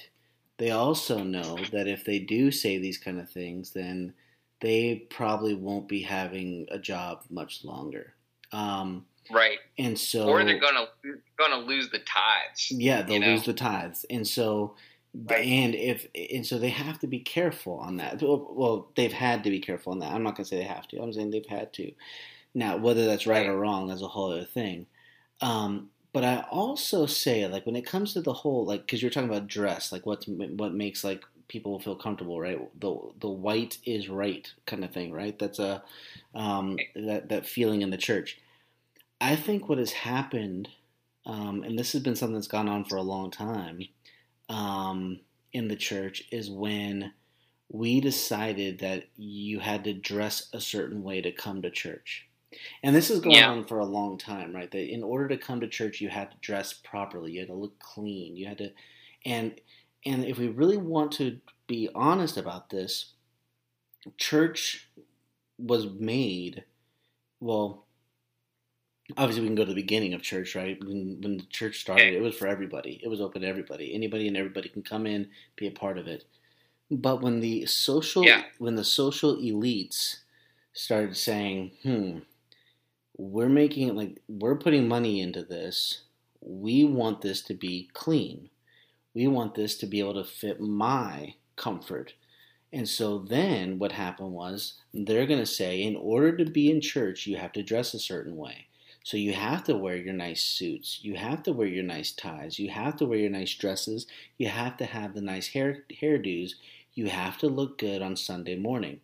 they also know that if they do say these kind of things, then they probably won't be having a job much longer. Um, right. And so, or they're gonna gonna lose the tithes. Yeah, they'll you know? lose the tithes, and so. Right. And if and so they have to be careful on that. Well, they've had to be careful on that. I'm not going to say they have to. I'm saying they've had to. Now, whether that's right, right. or wrong, is a whole other thing. Um, but I also say, like, when it comes to the whole, like, because you're talking about dress, like, what's what makes like people feel comfortable, right? The the white is right kind of thing, right? That's a um, that that feeling in the church. I think what has happened, um, and this has been something that's gone on for a long time um, in the church, is when we decided that you had to dress a certain way to come to church. And this has gone yeah. on for a long time, right? That in order to come to church, you had to dress properly. You had to look clean. You had to, and and if we really want to be honest about this, church was made. Well, obviously we can go to the beginning of church, right? When, when the church started, it was for everybody. It was open to everybody. Anybody and everybody can come in, be a part of it. But when the social yeah. when the social elites started saying, "Hmm, we're making it like we're putting money into this. We want this to be clean. We want this to be able to fit my comfort." And so then what happened was they're going to say, in order to be in church, you have to dress a certain way. So you have to wear your nice suits. You have to wear your nice ties. You have to wear your nice dresses. You have to have the nice hair hairdos. You have to look good on Sunday morning.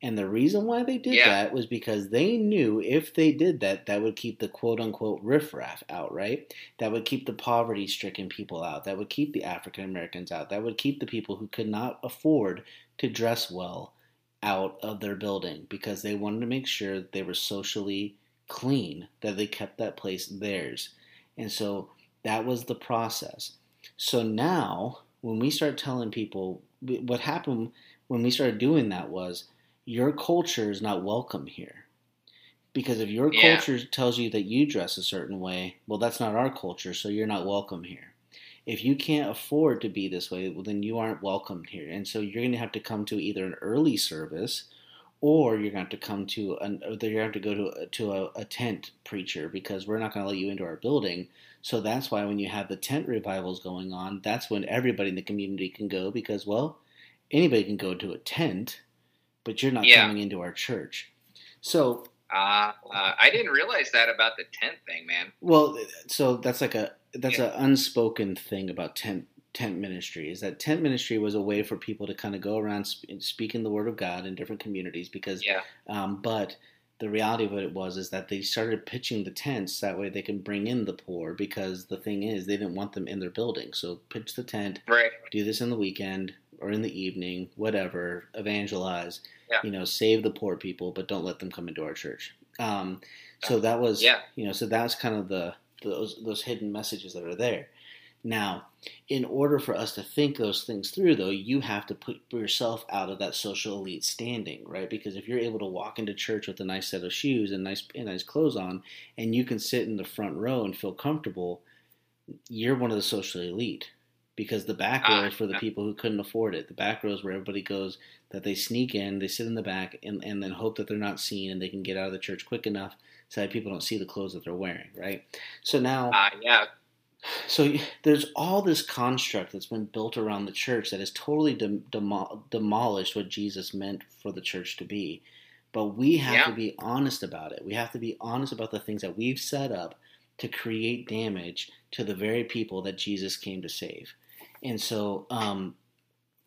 And the reason why they did yeah. that was because they knew if they did that, that would keep the quote unquote riffraff out, right? That would keep the poverty stricken people out. That would keep the African Americans out. That would keep the people who could not afford to dress well out of their building because they wanted to make sure they were socially clean, that they kept that place theirs. And so that was the process. So now, when we start telling people, what happened when we started doing that was your culture is not welcome here. Because if your yeah. culture tells you that you dress a certain way, well, that's not our culture, so you're not welcome here. If you can't afford to be this way, well, then you aren't welcomed here. And so you're going to have to come to either an early service or you're going to have to come to an, or you're going to have to go to to a, a tent preacher because we're not going to let you into our building. So that's why when you have the tent revivals going on, that's when everybody in the community can go because well, anybody can go to a tent, but you're not yeah. coming into our church. So uh, uh, I didn't realize that about the tent thing, man. Well, so that's like a that's yeah. an unspoken thing about tent tent ministry is that tent ministry was a way for people to kind of go around sp- speaking the word of God in different communities because yeah. Um, but the reality of what it was is that they started pitching the tents that way they can bring in the poor because the thing is they didn't want them in their building so pitch the tent right do this in the weekend or in the evening whatever evangelize yeah. you know save the poor people but don't let them come into our church um, so that was yeah. you know so that's kind of the those those hidden messages that are there now, in order for us to think those things through, though, you have to put yourself out of that social elite standing, right? Because if you're able to walk into church with a nice set of shoes and nice and nice clothes on, and you can sit in the front row and feel comfortable, you're one of the social elite. Because the back row is for the people who couldn't afford it. The back row is where everybody goes that they sneak in, they sit in the back, and, and then hope that they're not seen and they can get out of the church quick enough so that people don't see the clothes that they're wearing, right? So now, uh, yeah, So there's all this construct that's been built around the church that has totally dem- demol- demolished what Jesus meant for the church to be. But we have yeah. to be honest about it. We have to be honest about the things that we've set up to create damage to the very people that Jesus came to save. And so, um,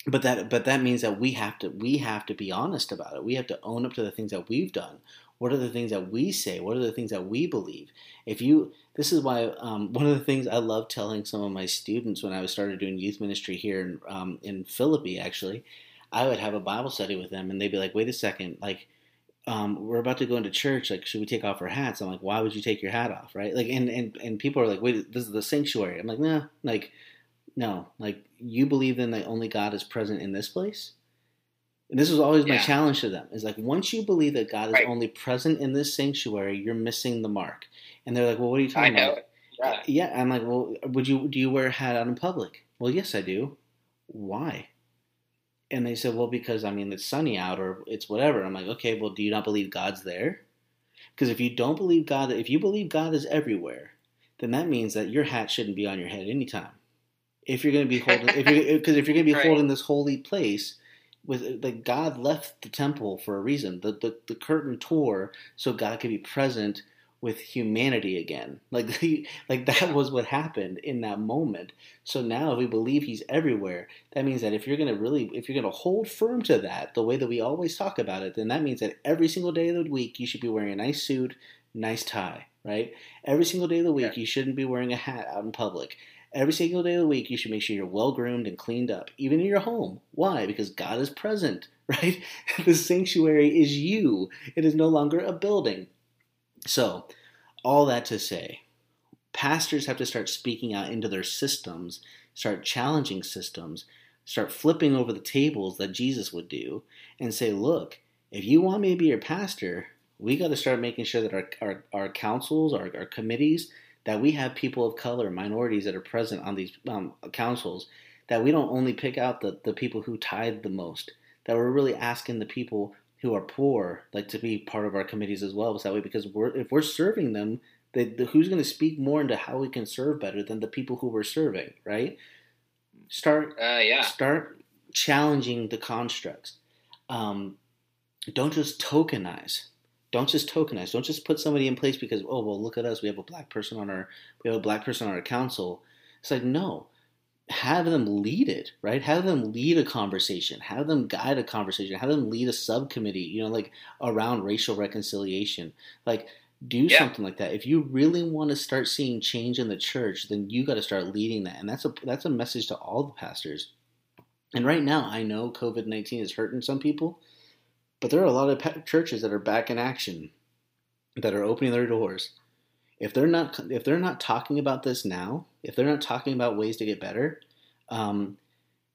but that but that means that we have to we have to be honest about it. We have to own up to the things that we've done. What are the things that we say? What are the things that we believe? If you, this is why um, one of the things I love telling some of my students when I started doing youth ministry here in um, in Philippi, actually, I would have a Bible study with them, and they'd be like, "Wait a second, like." Um, we're about to go into church. Like, should we take off our hats? I'm like, why would you take your hat off, right? Like, and and and people are like, wait, this is the sanctuary. I'm like, nah, like, no, like, you believe then that only God is present in this place? And this was always my challenge to them is like once you believe that God is right. only present in this sanctuary, you're missing the mark. And they're like, "Well, what are you talking I about?" Yeah. yeah, I'm like, "Well, would you do you wear a hat out in public?" Well, yes, I do. Why? And they said, "Well, because I mean it's sunny out or it's whatever." I'm like, "Okay, well, do you not believe God's there?" Because if you don't believe God, if you believe God is everywhere, then that means that your hat shouldn't be on your head anytime. If you're going to be holding, if you're because if you're going to be right. holding this holy place, with like God left the temple for a reason. The, the the curtain tore so God could be present with humanity again. Like he, like that was what happened in that moment. So now if we believe he's everywhere, that means that if you're going to really if you're going to hold firm to that the way that we always talk about it, then that means that every single day of the week you should be wearing a nice suit, nice tie, right? Every single day of the week yeah. you shouldn't be wearing a hat out in public. Every single day of the week, you should make sure you're well groomed and cleaned up, even in your home. Why? Because God is present, right? the sanctuary is you, it is no longer a building. So, all that to say, pastors have to start speaking out into their systems, start challenging systems, start flipping over the tables that Jesus would do, and say, look, if you want me to be your pastor, we got to start making sure that our, our, our councils, our, our committees, that we have people of color, minorities that are present on these um, councils, that we don't only pick out the, the people who tithe the most, that we're really asking the people who are poor like to be part of our committees as well. So that way, because we're if we're serving them, the, the, who's going to speak more into how we can serve better than the people who we're serving, right? Start, uh, yeah. Start challenging the constructs. Um, don't just tokenize. Don't just tokenize. Don't just put somebody in place because oh well look at us we have a black person on our we have a black person on our council. It's like no, have them lead it right. Have them lead a conversation. Have them guide a conversation. Have them lead a subcommittee. You know like around racial reconciliation. Like do yeah. something like that. If you really want to start seeing change in the church, then you got to start leading that, and that's a that's a message to all the pastors. And right now, I know COVID nineteen is hurting some people, but there are a lot of churches that are back in action, that are opening their doors. If they're not if they're not talking about this now, if they're not talking about ways to get better, um,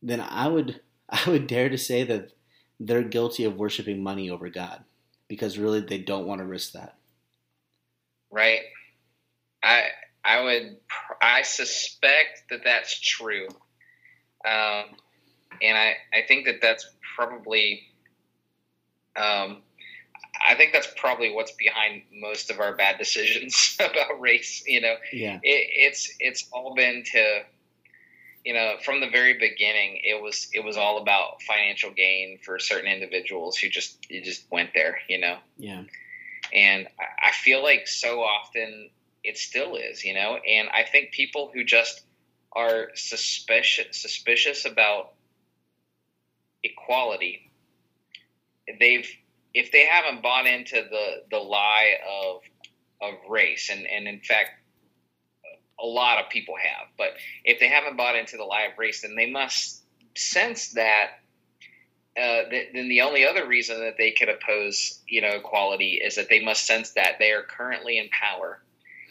then I would I would dare to say that they're guilty of worshiping money over God, because really they don't want to risk that. Right. I I would I suspect that that's true, um, and I I think that that's probably um, I think that's probably what's behind most of our bad decisions about race. You know, yeah, it, it's it's all been to, you know, from the very beginning, it was it was all about financial gain for certain individuals who just you just went there. You know, yeah, and I feel like so often it still is. You know, and I think people who just are suspicious suspicious about equality they've if they haven't bought into the the lie of of race, and and in fact, a lot of people have, but if they haven't bought into the lie of race, then they must sense that. Uh, then the only other reason that they could oppose, you know, equality is that they must sense that they are currently in power,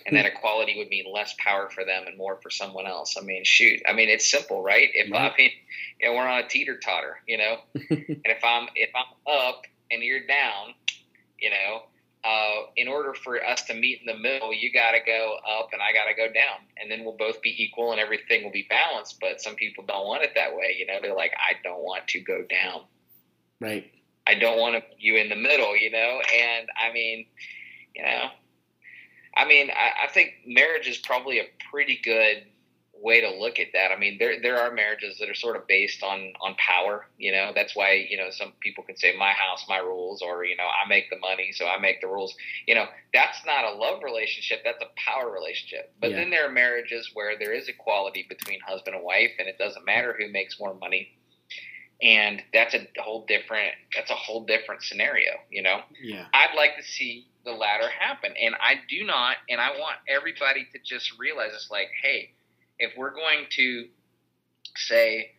and that equality would mean less power for them and more for someone else. I mean, shoot, I mean, it's simple, right? If right. I mean, you know, we're on a teeter totter, you know, and if I'm if I'm up and you're down, you know, uh, in order for us to meet in the middle, you got to go up and I got to go down, and then we'll both be equal and everything will be balanced. But some people don't want it that way, you know. They're like, I don't want to go down, right? I don't want to you in the middle, you know. And I mean, you know, I mean, I, I think marriage is probably a pretty good way to look at that. I mean, there there are marriages that are sort of based on on power. You know, that's why you know some people can say my house, my rules, or you know I make the money, so I make the rules. You know, that's not a love relationship. That's a power relationship. But yeah. then there are marriages where there is equality between husband and wife, and it doesn't matter who makes more money. And that's a whole different. That's a whole different scenario. You know. Yeah. I'd like to see the latter happen, and I do not. And I want everybody to just realize it's like, hey if we're going to say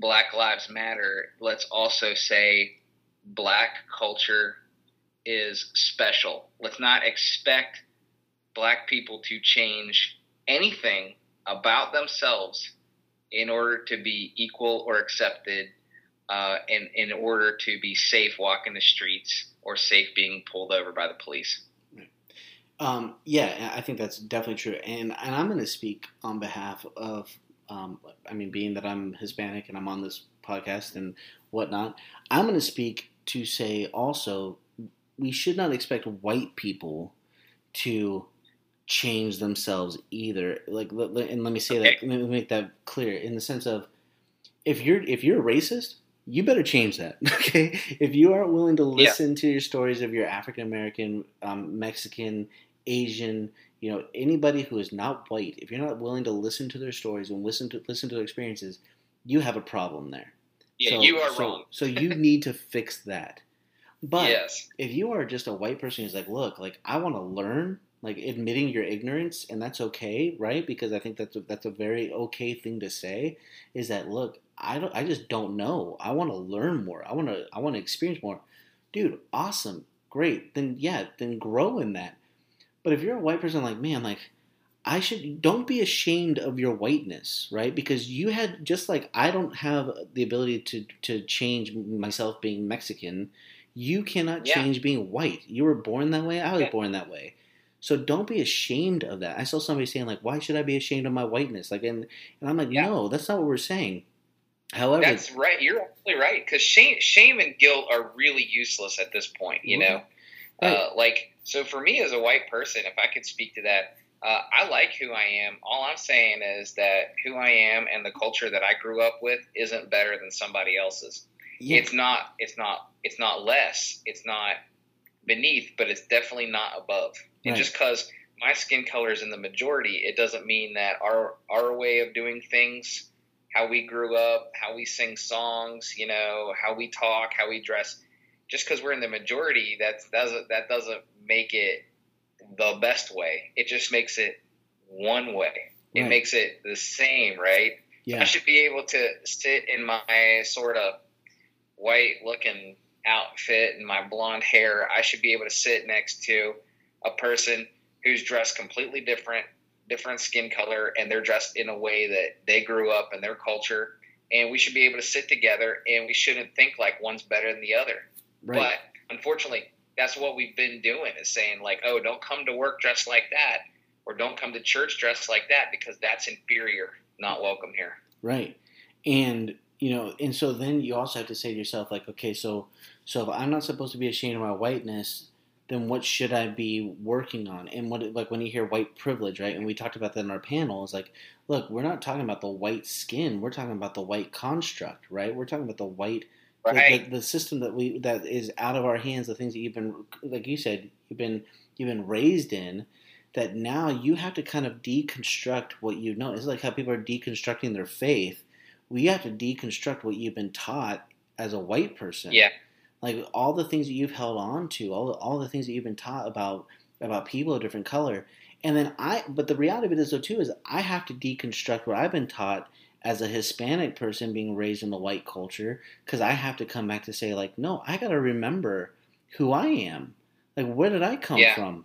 Black Lives Matter, let's also say black culture is special. Let's not expect black people to change anything about themselves in order to be equal or accepted, uh, in, in order to be safe walking the streets or safe being pulled over by the police. Um, yeah, I think that's definitely true, and and I'm going to speak on behalf of, um, I mean, being that I'm Hispanic and I'm on this podcast and whatnot, I'm going to speak to say also we should not expect white people to change themselves either. Like, and let me say okay. that, let me make that clear in the sense of if you're if you're a racist, you better change that. Okay, if you aren't willing to listen yeah. to your stories of your African American, um, Mexican, Asian, you know, anybody who is not white, if you're not willing to listen to their stories and listen to listen to their experiences, you have a problem there. Yeah, so, you are so, wrong. so you need to fix that. But yes. if you are just a white person who's like, look, like I want to learn, like admitting your ignorance, and that's okay, right? Because I think that's a, that's a very okay thing to say. Is that look, I don't, I just don't know. I want to learn more. I want to, I want to experience more. Dude, awesome, great. Then yeah, then grow in that. But if you're a white person, like man, like I should don't be ashamed of your whiteness, right? Because you had just like I don't have the ability to to change myself being Mexican. You cannot change being white. You were born that way. I was yeah. born that way. So don't be ashamed of that. I saw somebody saying like, "Why should I be ashamed of my whiteness?" Like, and and I'm like, yeah. no, that's not what we're saying. However, that's right. You're absolutely right because shame, shame and guilt are really useless at this point. You know, right. uh, like so for me as a white person, if I could speak to that, uh, I like who I am. All I'm saying is that who I am and the culture that I grew up with isn't better than somebody else's. Yeah. It's not. It's not. It's not less. It's not beneath, but it's definitely not above. Right. And just because my skin color is in the majority, it doesn't mean that our our way of doing things, how we grew up, how we sing songs, you know, how we talk, how we dress, just because we're in the majority, that doesn't that doesn't make it the best way. It just makes it one way. It makes it the same, right? Yeah. I should be able to sit in my sort of white looking outfit and my blonde hair. I should be able to sit next to a person who's dressed completely different, different skin color, and they're dressed in a way that they grew up in their culture. And we should be able to sit together and we shouldn't think like one's better than the other. Right. But unfortunately, that's what we've been doing is saying like, oh, don't come to work dressed like that, or don't come to church dressed like that because that's inferior, not welcome here. Right, and you know, and so then you also have to say to yourself like, okay, so so if I'm not supposed to be ashamed of my whiteness, then what should I be working on? And what like when you hear white privilege, right? And we talked about that in our panel. It's like, look, we're not talking about the white skin. We're talking about the white construct, right? We're talking about the white Right. The, the, the, system that we that is out of our hands, the things that you've been, like you said, you've been you've been raised in. That now you have to kind of deconstruct what you know. It's like how people are deconstructing their faith. We have to deconstruct what you've been taught as a white person. Yeah. Like all the things that you've held on to, all the, all the things that you've been taught about about people of different color. And then I, but the reality of it is though too is I have to deconstruct what I've been taught as a Hispanic person being raised in the white culture because I have to come back to say like, no, I got to remember who I am. Like, where did I come yeah. from?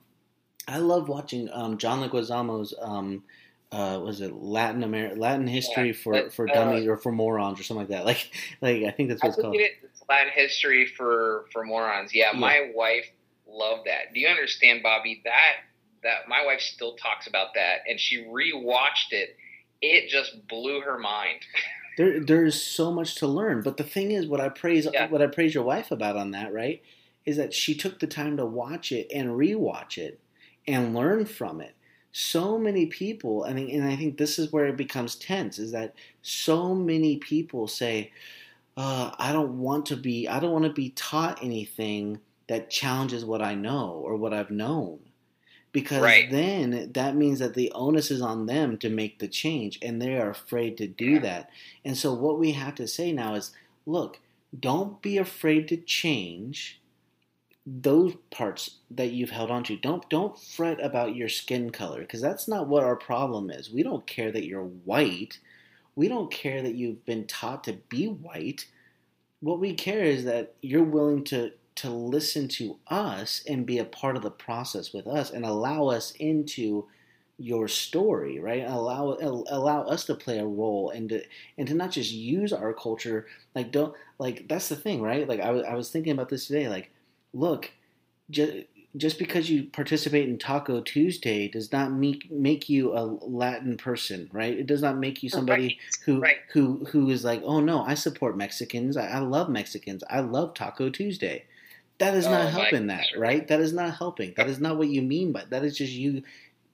I love watching um, John Leguizamo's um, uh, was it Latin American Latin history yeah, for but, for uh, dummies or for morons or something like that. Like, like I think that's what I it's called. It, Latin history for for morons. Yeah, yeah, my wife loved that. Do you understand, Bobby? That that my wife still talks about that, and she rewatched it it just blew her mind. there, there's so much to learn. But the thing is, what I praise, yeah. what I praise your wife about on that, right, is that she took the time to watch it and rewatch it and learn from it. so many people, I mean, and I think this is where it becomes tense, is that so many people say, uh, I don't want to be, I don't want to be taught anything that challenges what I know or what I've known. Because right. then that means that the onus is on them to make the change, and they are afraid to do yeah. that. And so, what we have to say now is look, don't be afraid to change those parts that you've held on to. Don't don't fret about your skin color because that's not what our problem is. We don't care that you're white. We don't care that you've been taught to be white. What we care is that you're willing to to listen to us and be a part of the process with us and allow us into your story, right? Allow allow us to play a role and to and to not just use our culture like don't like that's the thing, right? Like I was I was thinking about this today like look, just just because you participate in Taco Tuesday does not make make you a Latin person, right? It does not make you somebody right. who right. who who is like, oh no, I support Mexicans. I, I, love Mexicans. I love Taco Tuesday. That is oh, not helping that, right? That is not helping. That is not what you mean by that. Is just you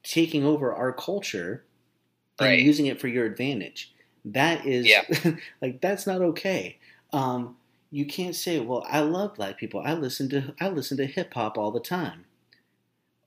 taking over our culture and right. using it for your advantage. That is yeah. like that's not okay. Um, you can't say, "Well, I love black people. I listen to I listen to hip hop all the time."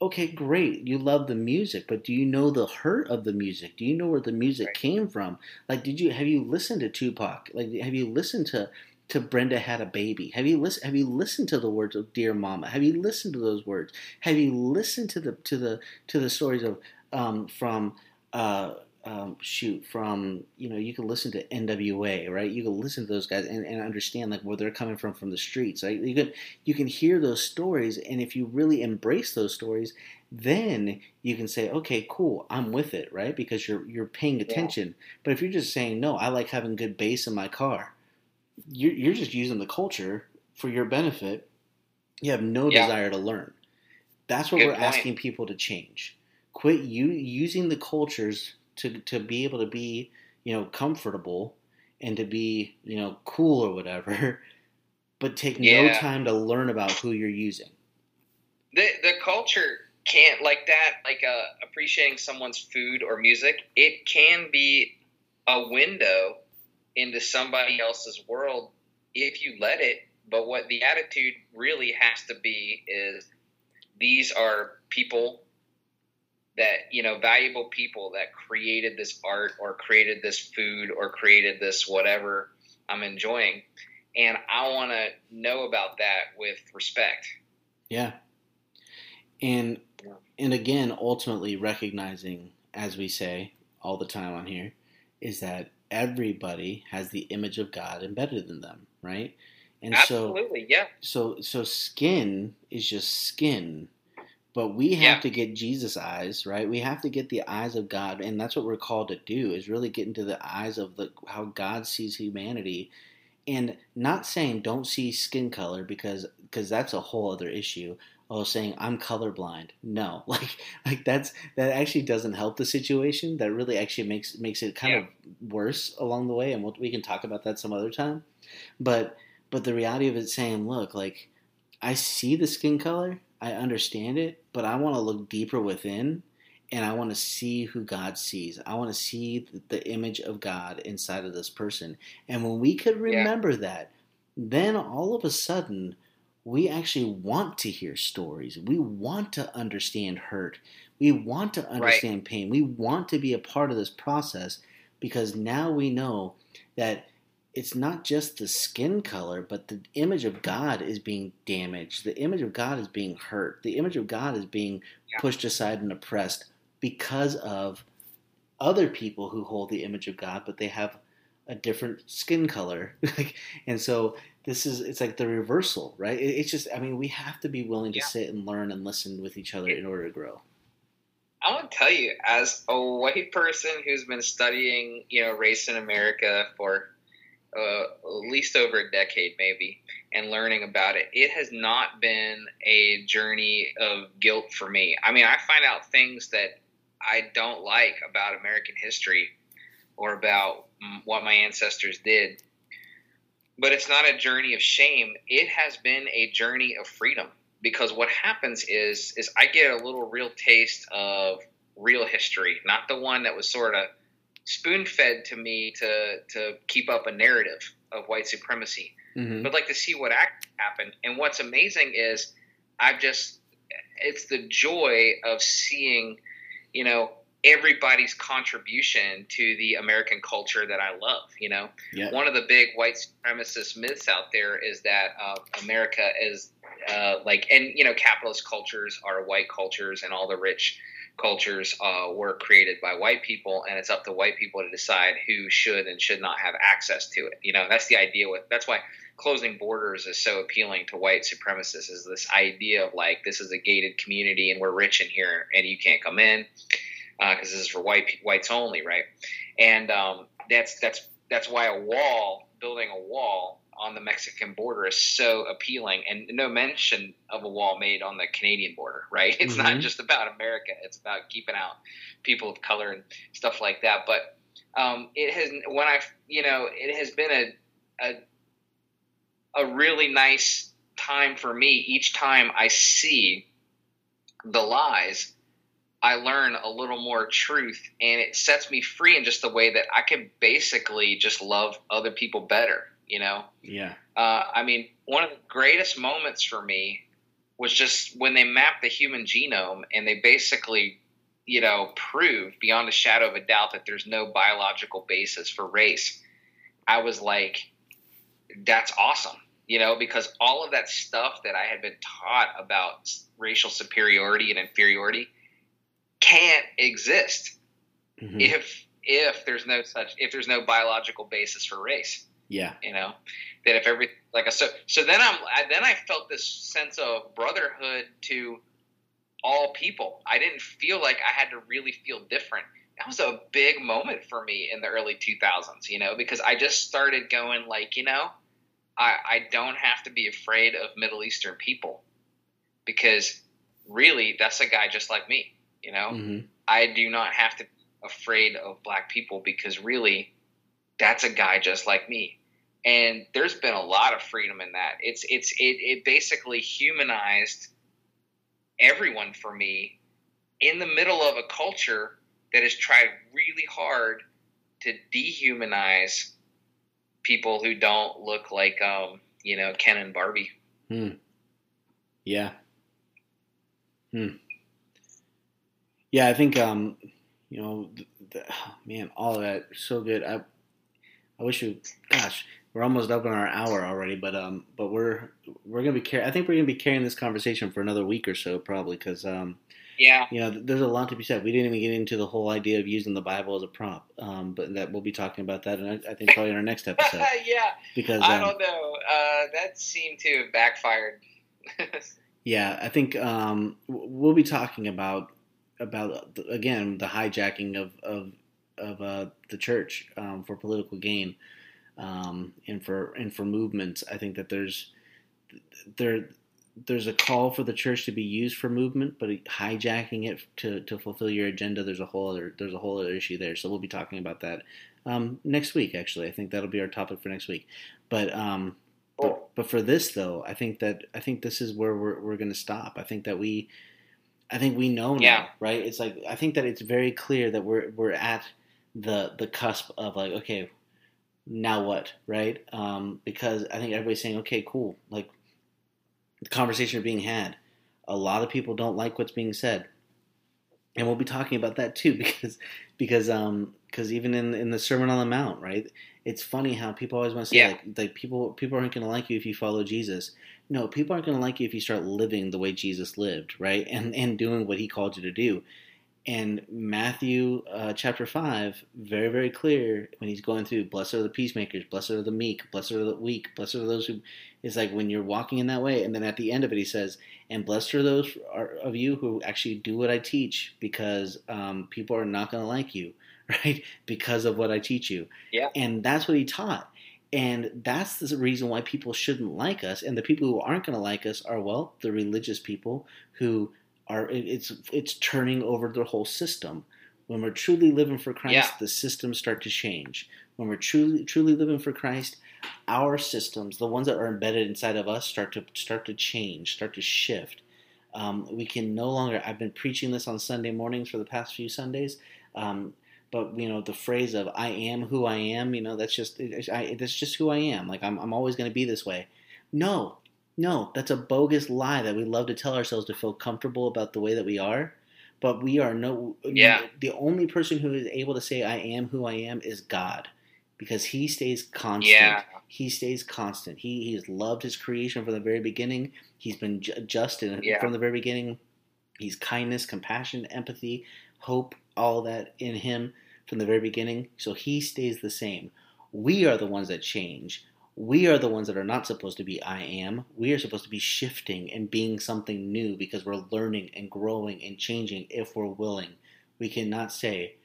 Okay, great. You love the music, but do you know the hurt of the music? Do you know where the music right. came from? Like, did you have you listened to Tupac? Like, have you listened to to Brenda had a baby? Have you listened? Have you listened to the words of Dear Mama? Have you listened to those words? Have you listened to the to the to the stories of um, from uh, um, shoot from you know you can listen to NWA right? You can listen to those guys and, and understand like where they're coming from from the streets right? You can you can hear those stories and if you really embrace those stories then you can say okay cool I'm with it right? Because you're you're paying attention. Yeah. but if you're just saying no I like having good bass in my car you're, you're just using the culture for your benefit. You have no yeah. desire to learn. That's what good we're point. asking people to change. Quit you using the cultures to to be able to be you know comfortable and to be you know cool or whatever, but take yeah. no time to learn about who you're using. The the culture can't like that like uh, appreciating someone's food or music. It can be a window into somebody else's world if you let it. But what the attitude really has to be is these are people that you know valuable people that created this art or created this food or created this whatever I'm enjoying and I want to know about that with respect. Yeah. And and again ultimately recognizing as we say all the time on here is that everybody has the image of God embedded in them, right? And Absolutely, so, yeah. So so skin is just skin but we have yeah. to get Jesus eyes, right? We have to get the eyes of God, and that's what we're called to do is really get into the eyes of the how God sees humanity and not saying don't see skin color because because that's a whole other issue. Oh, saying I'm colorblind. No, like like that's that actually doesn't help the situation. That really actually makes makes it kind yeah. of worse along the way, and we'll, we can talk about that some other time. But but the reality of it saying, look, like I see the skin color, I understand it, but I want to look deeper within and I want to see who God sees. I want to see the image of God inside of this person. And when we could remember yeah. that, then all of a sudden, we actually want to hear stories. We want to understand hurt. We want to understand right. pain. We want to be a part of this process because now we know that it's not just the skin color, but the image of God is being damaged. The image of God is being hurt. The image of God is being yeah. pushed aside and oppressed because of other people who hold the image of God, but they have a different skin color. and so this is it's like the reversal, right? It's just I mean, we have to be willing to yeah. sit and learn and listen with each other in order to grow. I want to tell you, as a white person who's been studying, you know, race in America for uh, at least over a decade, maybe, and learning about it, it has not been a journey of guilt for me. I mean, I find out things that I don't like about American history or about what my ancestors did. But it's not a journey of shame. It has been a journey of freedom because what happens is is I get a little real taste of real history, not the one that was sort of spoon fed to me to to keep up a narrative of white supremacy, mm-hmm. but like to see what actually happened. And what's amazing is I've just it's the joy of seeing, you know, everybody's contribution to the American culture that I love. You know, yeah. one of the big white supremacist myths out there is that uh, America is uh, like, and you know, capitalist cultures are white cultures, and all the rich cultures uh, were created by white people, and it's up to white people to decide who should and should not have access to it. You know, that's the idea with that's why closing borders is so appealing to white supremacists is this idea of like this is a gated community and we're rich in here and you can't come in because uh, this is for white whites only, right? And um, that's that's that's why a wall, building a wall on the Mexican border is so appealing, and no mention of a wall made on the Canadian border, right? It's mm-hmm. not just about America; it's about keeping out people of color and stuff like that. But um, it has when I, you know, it has been a, a a really nice time for me each time I see the lies I learn a little more truth and it sets me free in just the way that I can basically just love other people better, you know? Yeah. Uh, I mean, one of the greatest moments for me was just when they mapped the human genome and they basically, you know, proved beyond a shadow of a doubt that there's no biological basis for race. I was like, that's awesome, you know, because all of that stuff that I had been taught about racial superiority and inferiority – can't exist mm-hmm. if if there's no such if there's no biological basis for race. Yeah, you know that if every like a, so so then I'm I, then I felt this sense of brotherhood to all people. I didn't feel like I had to really feel different. That was a big moment for me in the early 2000s, you know, because I just started going like, you know, I, I don't have to be afraid of Middle Eastern people because really that's a guy just like me. You know, mm-hmm. I do not have to be afraid of black people because really, that's a guy just like me. And there's been a lot of freedom in that. It's it's it, it basically humanized everyone for me in the middle of a culture that has tried really hard to dehumanize people who don't look like um, you know Ken and Barbie. Hmm. Yeah. Hmm. Yeah, I think um, you know, the, the, man, all of that so good. I I wish you, gosh, we're almost up on our hour already, but um, but we're we're gonna be car- I think we're gonna be carrying this conversation for another week or so, probably, because um, yeah, you know, there's a lot to be said. We didn't even get into the whole idea of using the Bible as a prop, um, but that we'll be talking about that, and I, I think probably in our next episode. yeah, because I um, don't know, uh, that seemed to have backfired. yeah, I think um, we'll be talking about about again the hijacking of of, of uh, the church um, for political gain um, and for and for movements. I think that there's there there's a call for the church to be used for movement, but hijacking it to, to fulfill your agenda, there's a whole other there's a whole other issue there. So we'll be talking about that um, next week. Actually, I think that'll be our topic for next week. But um, but, but for this though, I think that I think this is where we're we're going to stop. I think that we I think we know now, yeah. right? It's like I think that it's very clear that we're we're at the the cusp of like, okay, now what, right? Um, because I think everybody's saying, okay, cool, like the conversation are being had. A lot of people don't like what's being said, and we'll be talking about that too, because because um because even in in the Sermon on the Mount, right? It's funny how people always want to say yeah. like like people people aren't going to like you if you follow Jesus, no, people aren't going to like you if you start living the way Jesus lived, right? And and doing what he called you to do. And Matthew uh, chapter 5, very, very clear when he's going through, blessed are the peacemakers, blessed are the meek, blessed are the weak, blessed are those who, it's like when you're walking in that way. And then at the end of it, he says, and blessed are those of you who actually do what I teach because um, people are not going to like you, right? Because of what I teach you. Yeah. And that's what he taught. And that's the reason why people shouldn't like us. And the people who aren't going to like us are, well, the religious people who are, it's, it's turning over the whole system. When we're truly living for Christ, yeah. the systems start to change. When we're truly, truly living for Christ, our systems, the ones that are embedded inside of us, start to, start to change, start to shift. Um, we can no longer. I've been preaching this on Sunday mornings for the past few Sundays. Um, but you know the phrase of "I am who I am," you know that's just I, that's just who I am. Like I'm I'm always going to be this way. No, no, that's a bogus lie that we love to tell ourselves to feel comfortable about the way that we are. But we are no. Yeah. The only person who is able to say "I am who I am" is God, because He stays constant. Yeah. He stays constant. He He has loved His creation from the very beginning. He's been ju- just in, Yeah. from the very beginning. He's kindness, compassion, empathy, hope, all that in him from the very beginning. So he stays the same. We are the ones that change. We are the ones that are not supposed to be I am. We are supposed to be shifting and being something new because we're learning and growing and changing if we're willing. We cannot say,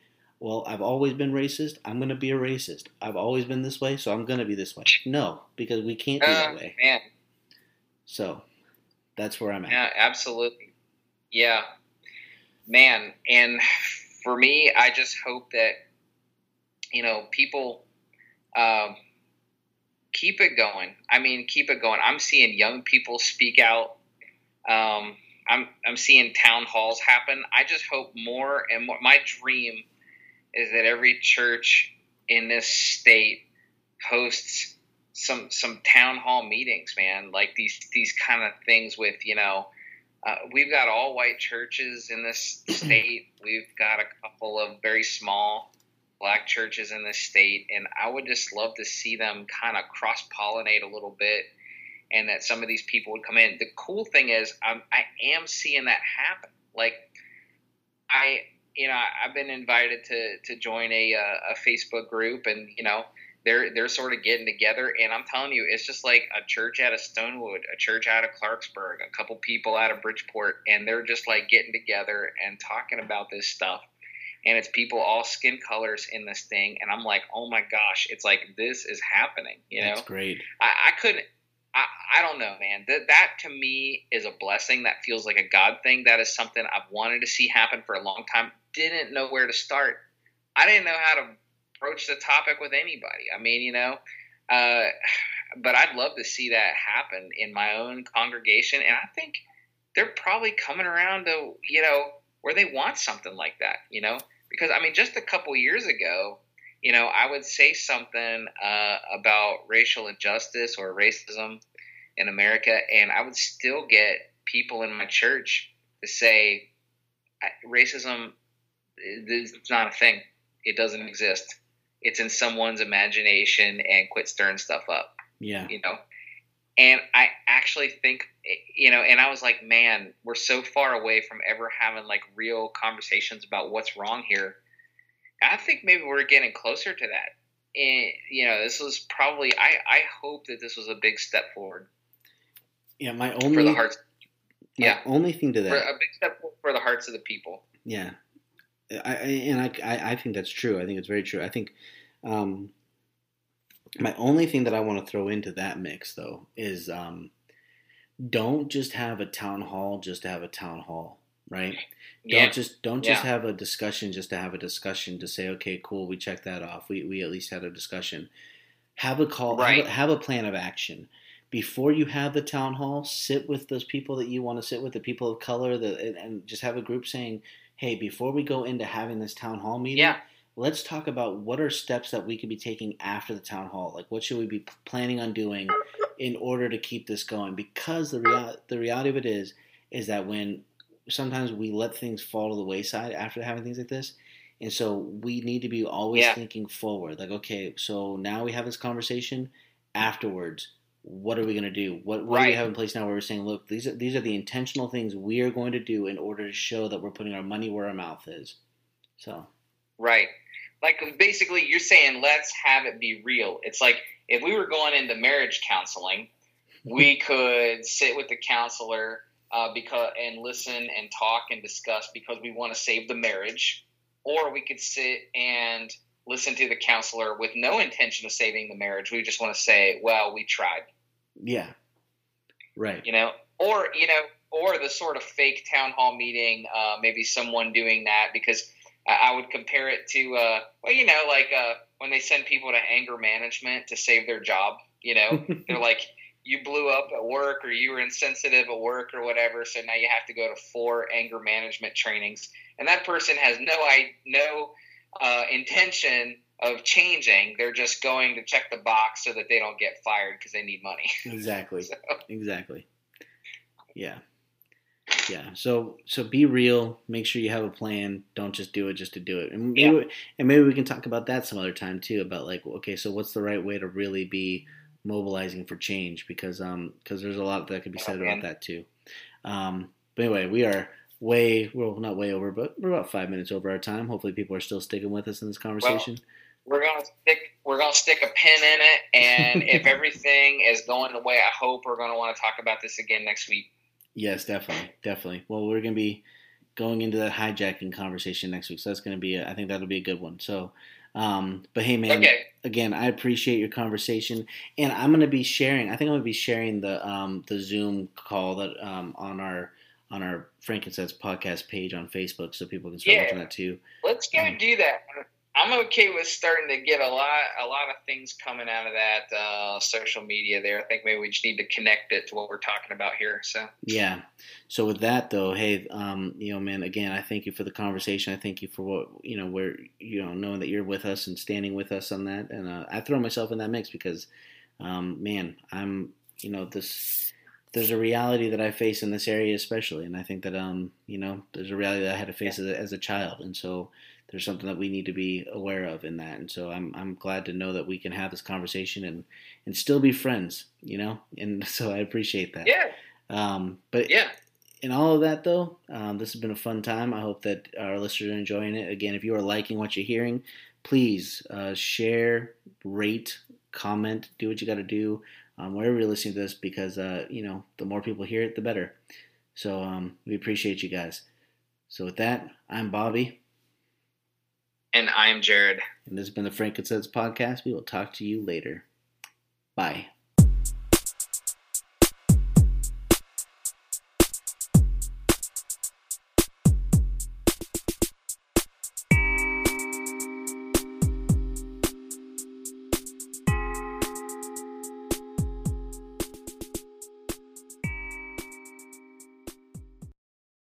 well, I've always been racist. I'm going to be a racist. I've always been this way, so I'm going to be this way. No, because we can't be that way. man, So that's where I'm at. yeah, absolutely. Yeah, man. And for me, I just hope that you know people um, keep it going. I mean, keep it going. I'm seeing young people speak out. Um, I'm I'm seeing town halls happen. I just hope more and more. My dream is that every church in this state hosts some some town hall meetings, man. Like these these kind of things with you know. Uh, we've got all white churches in this state. We've got a couple of very small black churches in this state, and I would just love to see them kind of cross pollinate a little bit, and that some of these people would come in. The cool thing is, I'm, I am seeing that happen. Like, I, you know, I've been invited to to join a uh, a Facebook group, and you know, they're they're sort of getting together, and I'm telling you, it's just like a church out of Stonewood, a church out of Clarksburg, a couple people out of Bridgeport, and they're just like getting together and talking about this stuff and it's people all skin colors in this thing and i'm like oh my gosh it's like this is happening you know? That's great. I, I couldn't I, I don't know man. That that to me is a blessing that feels like a god thing. That is something i've wanted to see happen for a long time. Didn't know where to start. I didn't know how to approach the topic with anybody. I mean you know uh, but i'd love to see that happen in my own congregation and i think they're probably coming around to you know where they want something like that you know because I mean, just a couple years ago, you know, I would say something uh, about racial injustice or racism in America, and I would still get people in my church to say racism is not a thing. It doesn't exist. It's in someone's imagination, and quit stirring stuff up. Yeah. You know, and I actually think, you know, and I was like, man, we're so far away from ever having like real conversations about what's wrong here. I think maybe we're getting closer to that. And, you know, this was probably, I, I hope that this was a big step forward Yeah. My for only the hearts, yeah. only thing to that. for a big step for the hearts of the people. Yeah, I, I and I, I I think that's true. I think it's very true. I think um, my only thing that I want to throw into that mix though is um, don't just have a town hall just to have a town hall, right? Yeah. Don't just don't just Yeah. have a discussion just to have a discussion to say okay, cool, we checked that off. We we at least had a discussion. Have a call. Have, Right. a, have a plan of action before you have the town hall. Sit with those people that you want to sit with, the people of color, the, and, and just have a group saying, "Hey, before we go into having this town hall meeting, Yeah. Let's talk about what are steps that we could be taking after the town hall. Like, what should we be planning on doing in order to keep this going? Because the real the reality of it is, is that when sometimes we let things fall to the wayside after having things like this. And so we need to be always Yeah. thinking forward. Like, okay, so now we have this conversation. Afterwards, what are we going to do? What, what do we Right. have in place now where we're saying, look, these are, these are the intentional things we are going to do in order to show that we're putting our money where our mouth is. So, Right. Like basically, you're saying let's have it be real. It's like if we were going into marriage counseling, we could sit with the counselor uh, because and listen and talk and discuss because we want to save the marriage, or we could sit and listen to the counselor with no intention of saving the marriage. We just want to say, "Well, we tried," yeah. Right. you know, or you know, or the sort of fake town hall meeting. Uh, maybe someone doing that because I, I would compare it to, uh, well, you know, like uh, when they send people to anger management to save their job. You know, they're like, you blew up at work or you were insensitive at work or whatever, so now you have to go to four anger management trainings, and that person has no I no uh, intention of changing. They're just going to check the box so that they don't get fired because they need money. Exactly. so. Exactly. Yeah. Yeah. So so be real. Make sure you have a plan. Don't just do it just to do it. And maybe, yeah. and maybe we can talk about that some other time too. About like, okay, so what's the right way to really be mobilizing for change? Because um because there's a lot that could be said about that too. Um, but anyway, we are way well not way over, but we're about five minutes over our time. Hopefully, people are still sticking with us in this conversation. Well, we're gonna stick we're gonna stick a pin in it, and if everything is going the way I hope, we're gonna want to talk about this again next week. Yes, definitely, definitely. Well, we're gonna be going into that hijacking conversation next week, so that's gonna be a, I think that'll be a good one. So. Um, but hey, man, okay. again, I appreciate your conversation, and I'm going to be sharing. I think I'm going to be sharing the um, the Zoom call that um, on our on our Frank & Sense podcast page on Facebook, so people can start yeah. watching that too. Let's go um, do that. I'm okay with starting to get a lot a lot of things coming out of that uh, social media there. I think maybe we just need to connect it to what we're talking about here. So yeah. So with that though, hey, um, you know, man, again, I thank you for the conversation. I thank you for what you know, where you know, knowing that you're with us and standing with us on that. And uh, I throw myself in that mix because, um, man, I'm you know this. There's a reality that I face in this area, especially, and I think that um, you know, there's a reality that I had to face yeah. as, a, as a child, and so there's something that we need to be aware of in that. And so I'm I'm glad to know that we can have this conversation and and still be friends, you know. And so I appreciate that. Yeah. Um, but yeah. In all of that, though, um, this has been a fun time. I hope that our listeners are enjoying it. Again, if you are liking what you're hearing, please uh, share, rate, comment, do what you got to do um, wherever you're listening to this, because uh, you know the more people hear it, the better. So um, we appreciate you guys. So with that, I'm Bobby. And I'm Jared. And this has been the Frank & Sense Podcast. We will talk to you later. Bye.